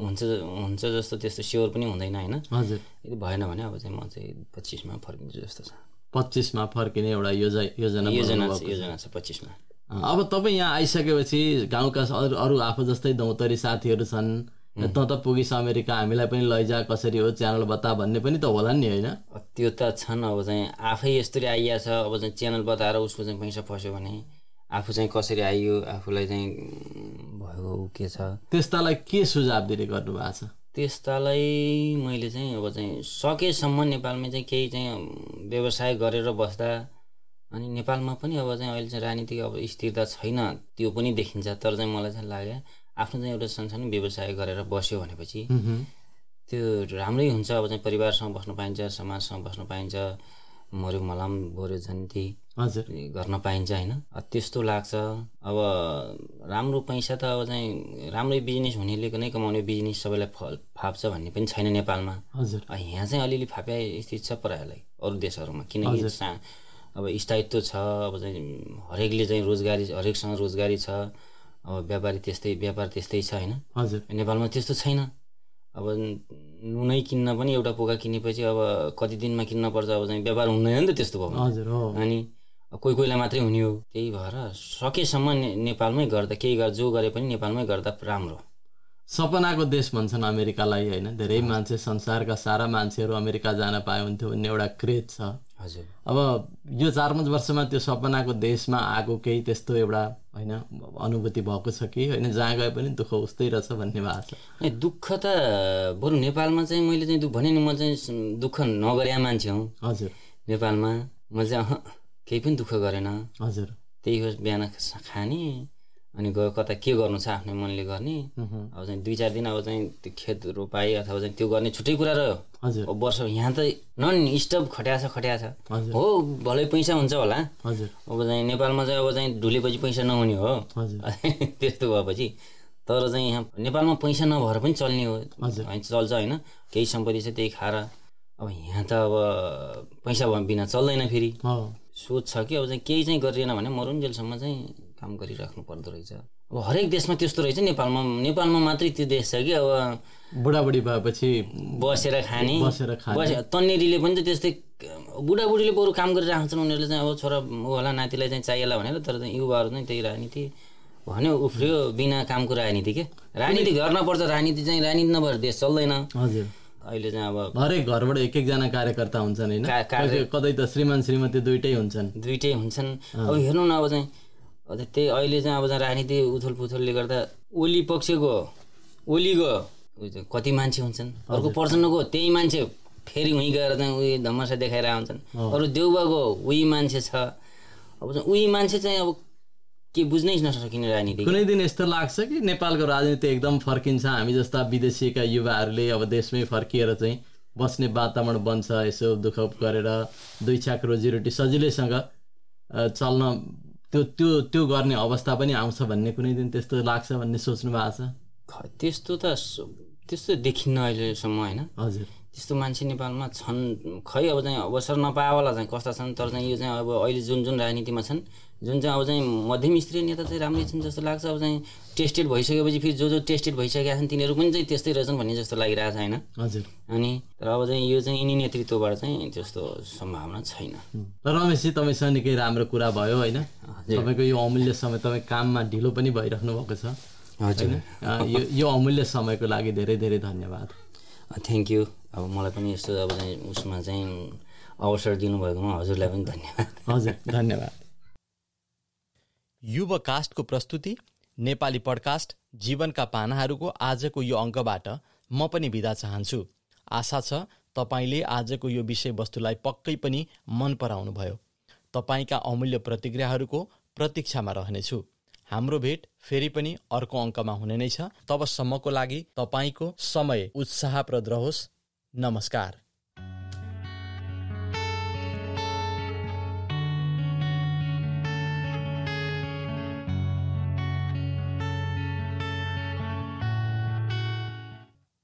हुन्छ हुन्छ जस्तो त्यस्तो स्योर पनि हुँदैन होइन? हजुर। यदि भएन भने अब चाहिँ म चाहिँ पच्चिसमा फर्किन्छु जस्तो छ। पच्चिसमा फर्किने एउटा योजना योजना योजना छ पच्चिसमा। अब तपाईँ यहाँ आइसकेपछि गाउँका अरू अरू आफू जस्तै दौतरी साथीहरू छन् त त पुगिस अमेरिका हामीलाई पनि लैजा कसरी हो च्यानल बता भन्ने पनि त होला नि होइन? त्यो त छन् अब चाहिँ आफै यस्तरी आइया छ अब चाहिँ च्यानल बताएर उसको चाहिँ पैसा फस्यो भने आफू चाहिँ कसरी आइयो आफूलाई चाहिँ भएको ऊ के छ। त्यस्तालाई के सुझाव दिने गर्नु भएको छ? त्यस्तालाई मैले चाहिँ अब चाहिँ सकेसम्म नेपालमा चाहिँ केही चाहिँ व्यवसाय गरेर बस्दा अनि नेपालमा पनि अब चाहिँ अहिले चाहिँ राजनीतिक अब स्थिरता छैन त्यो पनि देखिन्छ। तर चाहिँ मलाई चाहिँ लाग्यो आफ्नो चाहिँ एउटा सानसानो व्यवसाय गरेर बस्यो भनेपछि। त्यो राम्रै हुन्छ। अब चाहिँ परिवारसँग बस्न पाइन्छ समाजसँग बस्न पाइन्छ मऱ्यो मलाम बोऱ्यो जन्ती हजुर। गर्न पाइन्छ होइन? त्यस्तो लाग्छ। अब राम्रो पैसा त अब चाहिँ राम्रै बिजनेस हुनेले नै कमाउने बिजनेस सबैलाई फल फाप्छ भन्ने पनि छैन नेपालमा। हजुर। यहाँ चाहिँ अलिअलि फाप्या स्थिति छ प्रायःलाई अरू देशहरूमा। किनकि अब स्थायित्व छ अब चाहिँ हरेकले चाहिँ रोजगारी हरेकसँग रोजगारी छ अब व्यापारी त्यस्तै व्यापार त्यस्तै छ होइन? हजुर। नेपालमा त्यस्तो छैन। अब नुनै किन्न पनि एउटा पोका किनेपछि अब कति दिनमा किन्न पर्छ अब चाहिँ व्यापार हुँदैन नि त त्यस्तो भयो। हजुर हो। अनि कोही कोहीलाई मात्रै हुने हो। त्यही भएर सकेसम्म ने- नेपालमै गर्दा केही गर जो गरे पनि नेपालमै गर्दा राम्रो। सपनाको देश भन्छन् अमेरिकालाई होइन? धेरै मान्छे संसारका सारा मान्छेहरू अमेरिका जान पाए हुन्थ्यो भन्ने एउटा क्रेज छ। हजुर। अब यो चार पाँच वर्षमा त्यो सपनाको देशमा आएको केही त्यस्तो एउटा होइन अनुभूति भएको छ कि? होइन जहाँ गए पनि दुःख उस्तै रहेछ भन्ने भएको छ। दुःख त बरु नेपालमा चाहिँ मैले चाहिँ दुःख भने नि म चाहिँ दुःख नगरे मान्छे हुँ। हजुर। नेपालमा मैले चाहिँ केही पनि दुःख गरेन। हजुर। त्यही हो बिहान खाने। अनि गयो कता के गर्नु छ आफ्नै मनले गर्ने। अब चाहिँ दुई चार दिन अब चाहिँ त्यो खेत रोपाइ अथवा चाहिँ त्यो गर्ने छुट्टै कुरा रह्यो। हजुर। अब वर्ष यहाँ त नन स्टप खट्या छ खट्या छ। हो भलै पैसा हुन्छ होला। हजुर। अब चाहिँ नेपालमा चाहिँ अब चाहिँ ढुलेपछि पैसा नहुने हो। <laughs> त्यस्तो भएपछि। तर चाहिँ यहाँ नेपालमा पैसा नभएर पनि चल्ने हो। चल्छ होइन। केही सम्पत्ति छ त्यही खाएर अब यहाँ त अब पैसा बिना चल्दैन फेरि। सोच छ कि अब चाहिँ केही चाहिँ गरिएन भने मरुन्जेलसम्म चाहिँ काम गरिराख्नु पर्दो रहेछ। अब हरेक देशमा त्यस्तो रहेछ नेपालमा। नेपालमा मात्रै त्यो देश छ कि अब बुढाबुढी भएपछि बसेर खाने। बसेर खाने। बसे तन्नेरीले पनि त त्यस्तै बुढाबुढीले बरु काम गरिरहेको छन् उनीहरूले चाहिँ अब छोरा होला नातिलाई चाहिँ चाहिएला भनेर तर चाहिँ युवाहरू चाहिँ त्यही राजनीति भन्यो उफ्रियो बिना कामको राजनीति के? राजनीति गर्न पर्छ राजनीति चाहिँ राजनीति नभएर देश चल्दैन। हजुर। अहिले चाहिँ अब हरेक घरबाट एक एकजना कार्यकर्ता हुन्छन् होइन? कतै त श्रीमान श्रीमती दुइटै हुन्छन्। दुइटै हुन्छन्। अब हेर्नु न अब चाहिँ त्यही अहिले चाहिँ अब चाहिँ राजनीति उथल पुथलले गर्दा ओली पक्षको ओलीको कति मान्छे हुन्छन्? अर्को प्रचण्डको त्यही मान्छे फेरि उहीँ गएर चाहिँ उयो धमसा देखाएर हुन्छन् अरू देउबाको उही मान्छे छ। अब चाहिँ उही मान्छे चाहिँ अब के बुझ्नै नसकिने राजनीति। कुनै दिन यस्तो लाग्छ कि नेपालको राजनीति एकदम फर्किन्छ? हामी जस्ता विदेशीका युवाहरूले अब देशमै फर्किएर चाहिँ बस्ने वातावरण बन्छ यसो दुःख गरेर दुई छाक रोजीरोटी सजिलैसँग चल्न त्यो त्यो त्यो गर्ने अवस्था पनि आउँछ भन्ने कुनै दिन त्यस्तो लाग्छ भन्ने सोच्नु भएको छ? ख- त्यस्तो त त्यस्तो देखिन्न अहिलेसम्म होइन। हजुर। त्यस्तो मान्छे नेपालमा छन् खै अब चाहिँ अवसर नपाएवाला चाहिँ कस्ता छन् तर चाहिँ यो चाहिँ अब अहिले जुन जुन राजनीतिमा छन् जुन चाहिँ अब चाहिँ मध्यम स्तरीय नेता चाहिँ राम्रै छन् जस्तो लाग्छ अब चाहिँ टेस्टेड भइसकेपछि फेरि जो जो टेस्टेड भइसकेका छन् तिनीहरू पनि चाहिँ त्यस्तै रहेछन् भन्ने जस्तो लागिरहेको छ होइन? हजुर। अनि तर अब चाहिँ यो चाहिँ यिनी नेतृत्वबाट चाहिँ त्यस्तो सम्भावना छैन। र रमेशजी तपाईँसँग निकै राम्रो कुरा भयो होइन? तपाईँको यो अमूल्य समय तपाईँ काममा ढिलो पनि भइराख्नु भएको छ हजुर। यो यो अमूल्य समयको लागि धेरै धेरै धन्यवाद। Thank you. अब मलाई पनि यस्तो अब चाहिँ उसमा चाहिँ अवसर दिनुभएकोमा हजुरलाई पनि धन्यवाद। हजुर धन्यवाद। युवकास्टको प्रस्तुति नेपाली पडकास्ट जीवनका पानाहरूको आजको यो अङ्कबाट म पनि बिदा चाहन्छु। आशा छ तपाईँले आजको यो विषयवस्तुलाई पक्कै पनि मन पराउनुभयो तपाईँका अमूल्य प्रतिक्रियाहरूको प्रतीक्षामा रहनेछु। हाम्रो भेट फेरि पनि अर्को अङ्कमा हुने नै छ। तबसम्मको लागि तपाईँको समय उत्साहप्रद रहोस्। नमस्कार